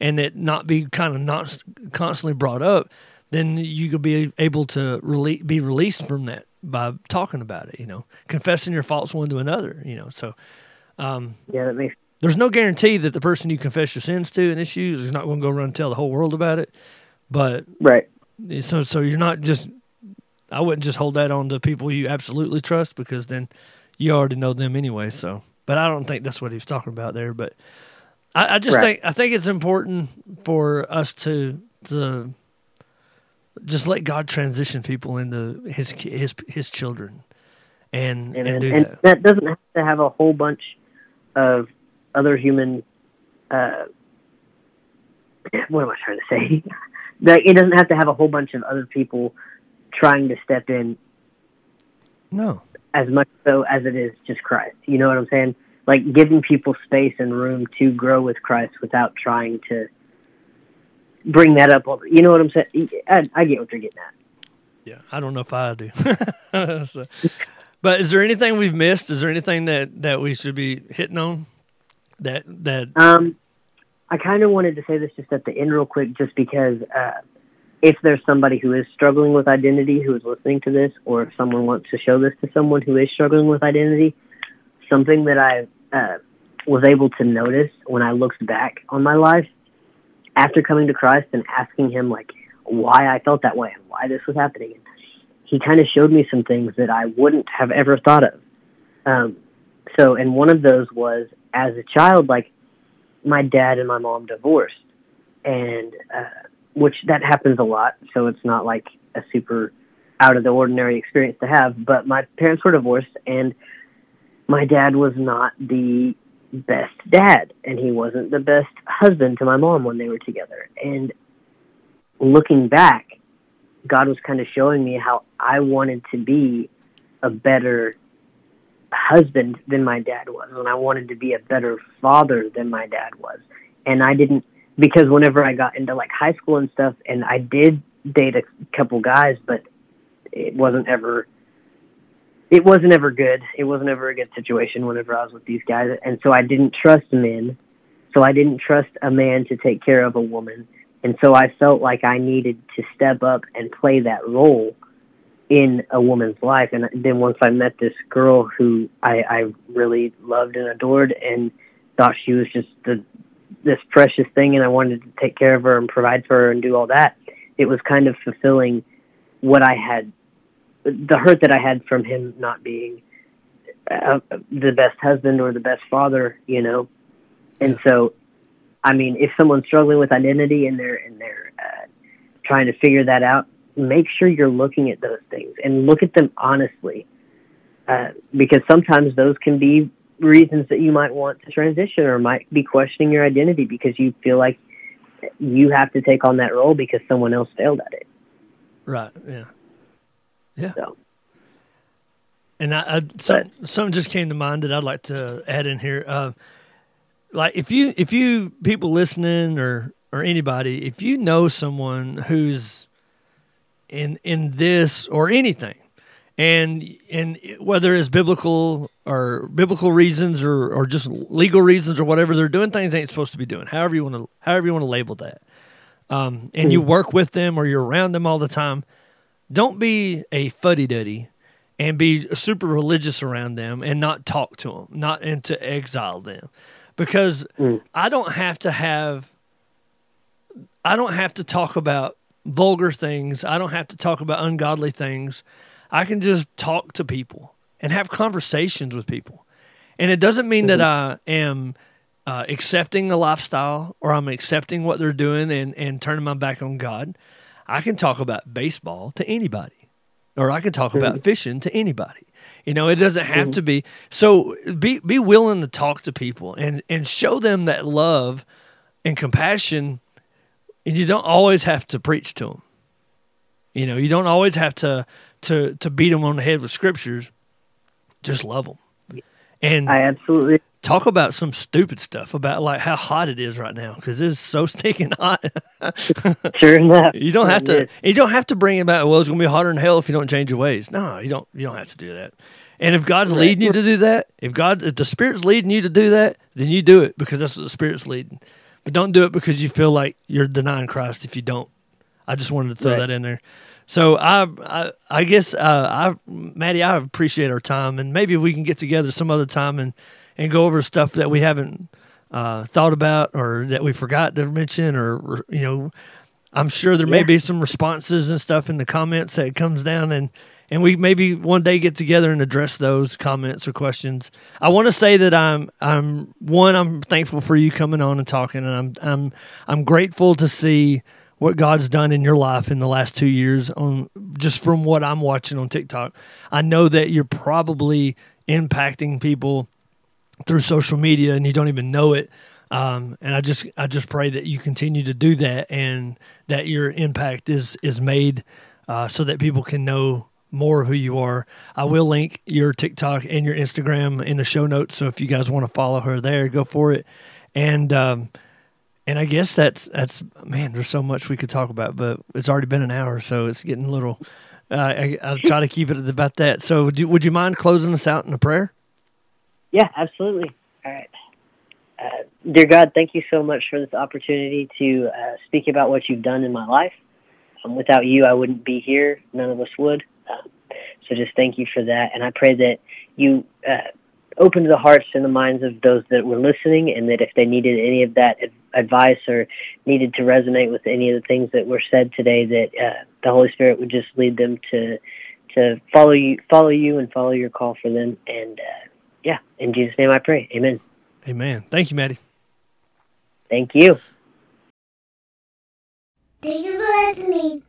and it not be kind of not constantly brought up, then you could be able to rele- be released from that by talking about it. You know, confessing your faults one to another. You know, so um, Yeah, that makes there's no guarantee that the person you confess your sins to and issues is not going to go run and tell the whole world about it. But right. So so you're not just I wouldn't just hold that on to people you absolutely trust because then you already know them anyway. So, but I don't think that's what he was talking about there. But I, I just Right. think I think it's important for us to to just let God transition people into his his his children and And, and do and that. that doesn't have to have a whole bunch of other human. Uh, [CLEARS THROAT] what am I trying to say? [LAUGHS] Like, it doesn't have to have a whole bunch of other people trying to step in No, as much so as it is just Christ. You know what I'm saying? Like giving people space and room to grow with Christ without trying to bring that up. You know what I'm saying? I, I get what you're getting at. yeah, I don't know if I do. [LAUGHS] So- but is there anything we've missed? Is there anything that that we should be hitting on? That that Um, I kind of wanted to say this just at the end, real quick, just because uh, if there's somebody who is struggling with identity who is listening to this, or if someone wants to show this to someone who is struggling with identity, something that I uh, was able to notice when I looked back on my life after coming to Christ and asking Him, like, why I felt that way and why this was happening. He kind of showed me some things that I wouldn't have ever thought of. Um, so, and one of those was as a child, like, my dad and my mom divorced, and uh, which that happens a lot. So it's not like a super out of the ordinary experience to have. But my parents were divorced, and my dad was not the best dad, and he wasn't the best husband to my mom when they were together. And looking back, God was kind of showing me how I wanted to be a better husband than my dad was, and I wanted to be a better father than my dad was. And I didn't because whenever I got into like high school and stuff, and I did date a couple guys, but it wasn't ever it wasn't ever good. It wasn't ever a good situation whenever I was with these guys, and so I didn't trust men. So I didn't trust a man to take care of a woman, and so I felt like I needed to step up and play that role in a woman's life. And then once I met this girl who I, I really loved and adored and thought she was just the this precious thing and I wanted to take care of her and provide for her and do all that, it was kind of fulfilling what I had the hurt that I had from him not being uh, the best husband or the best father, you know. And so I mean, if someone's struggling with identity and they're and they're uh, trying to figure that out, make sure you're looking at those things and look at them honestly, uh, because sometimes those can be reasons that you might want to transition or might be questioning your identity because you feel like you have to take on that role because someone else failed at it. right, yeah, yeah. So And I, I some, something just came to mind that I'd like to add in here. Uh, like if you if you people listening or or anybody, if you know someone who's in in this or anything, and and whether it's biblical or biblical reasons or or just legal reasons or whatever, they're doing things they ain't supposed to be doing. However you want to however you want to label that. Um, and you work with them or you're around them all the time. Don't be a fuddy duddy and be super religious around them and not talk to them, not and to exile them, because Mm. I don't have to have. I don't have to talk about vulgar things. I don't have to talk about ungodly things. I can just talk to people and have conversations with people. And it doesn't mean that mm-hmm. I am uh, accepting the lifestyle or I'm accepting what they're doing and, and turning my back on God. I can talk about baseball to anybody, or I can talk about mm-hmm. fishing to anybody. You know, it doesn't have mm-hmm. to be. So be be willing to talk to people and and show them that love and compassion. And you don't always have to preach to them. You know, you don't always have to to to beat them on the head with scriptures. Just love them. And I absolutely talk about some stupid stuff about like how hot it is right now because it's so [LAUGHS] stinking hot. [LAUGHS] sure enough. you don't have to. You don't have to bring it back. Well, it's gonna be hotter than hell if you don't change your ways. No, you don't. You don't have to do that. And if God's leading you to do that, if God, if the Spirit's leading you to do that, then you do it because that's what the Spirit's leading. But don't do it because you feel like you're denying Christ if you don't. I just wanted to throw Right. that in there. So I, I, I guess, uh, I, Maddy, I appreciate our time, and maybe we can get together some other time and and go over stuff that we haven't uh, thought about or that we forgot to mention, or, or you know, I'm sure there may be some responses and stuff in the comments that comes down and and we maybe one day get together and address those comments or questions. I want to say that I'm I'm one I'm thankful for you coming on and talking and I'm I'm I'm grateful to see what God's done in your life in the last 2 years on just from what I'm watching on TikTok. I know that you're probably impacting people through social media and you don't even know it. Um, and I just I just pray that you continue to do that and that your impact is is made uh, so that people can know more of who you are. I will link your TikTok and your Instagram in the show notes. So if you guys want to follow her there, go for it. And um, and I guess that's that's man. There's so much we could talk about, but it's already been an hour, so it's getting a little. Uh, I, I'll try to keep it about that. So would you would you mind closing us out in a prayer? Yeah, absolutely. All right. Uh, dear God, thank you so much for this opportunity to uh, speak about what you've done in my life. Um, without you, I wouldn't be here. None of us would. Um, so just thank you for that. And I pray that you uh, opened the hearts and the minds of those that were listening, and that if they needed any of that advice or needed to resonate with any of the things that were said today, that uh, the Holy Spirit would just lead them to to follow you, follow you, and follow your call for them. And uh, yeah, in Jesus' name I pray. Amen. Amen. Thank you, Maddy. Thank you. Thank you for listening.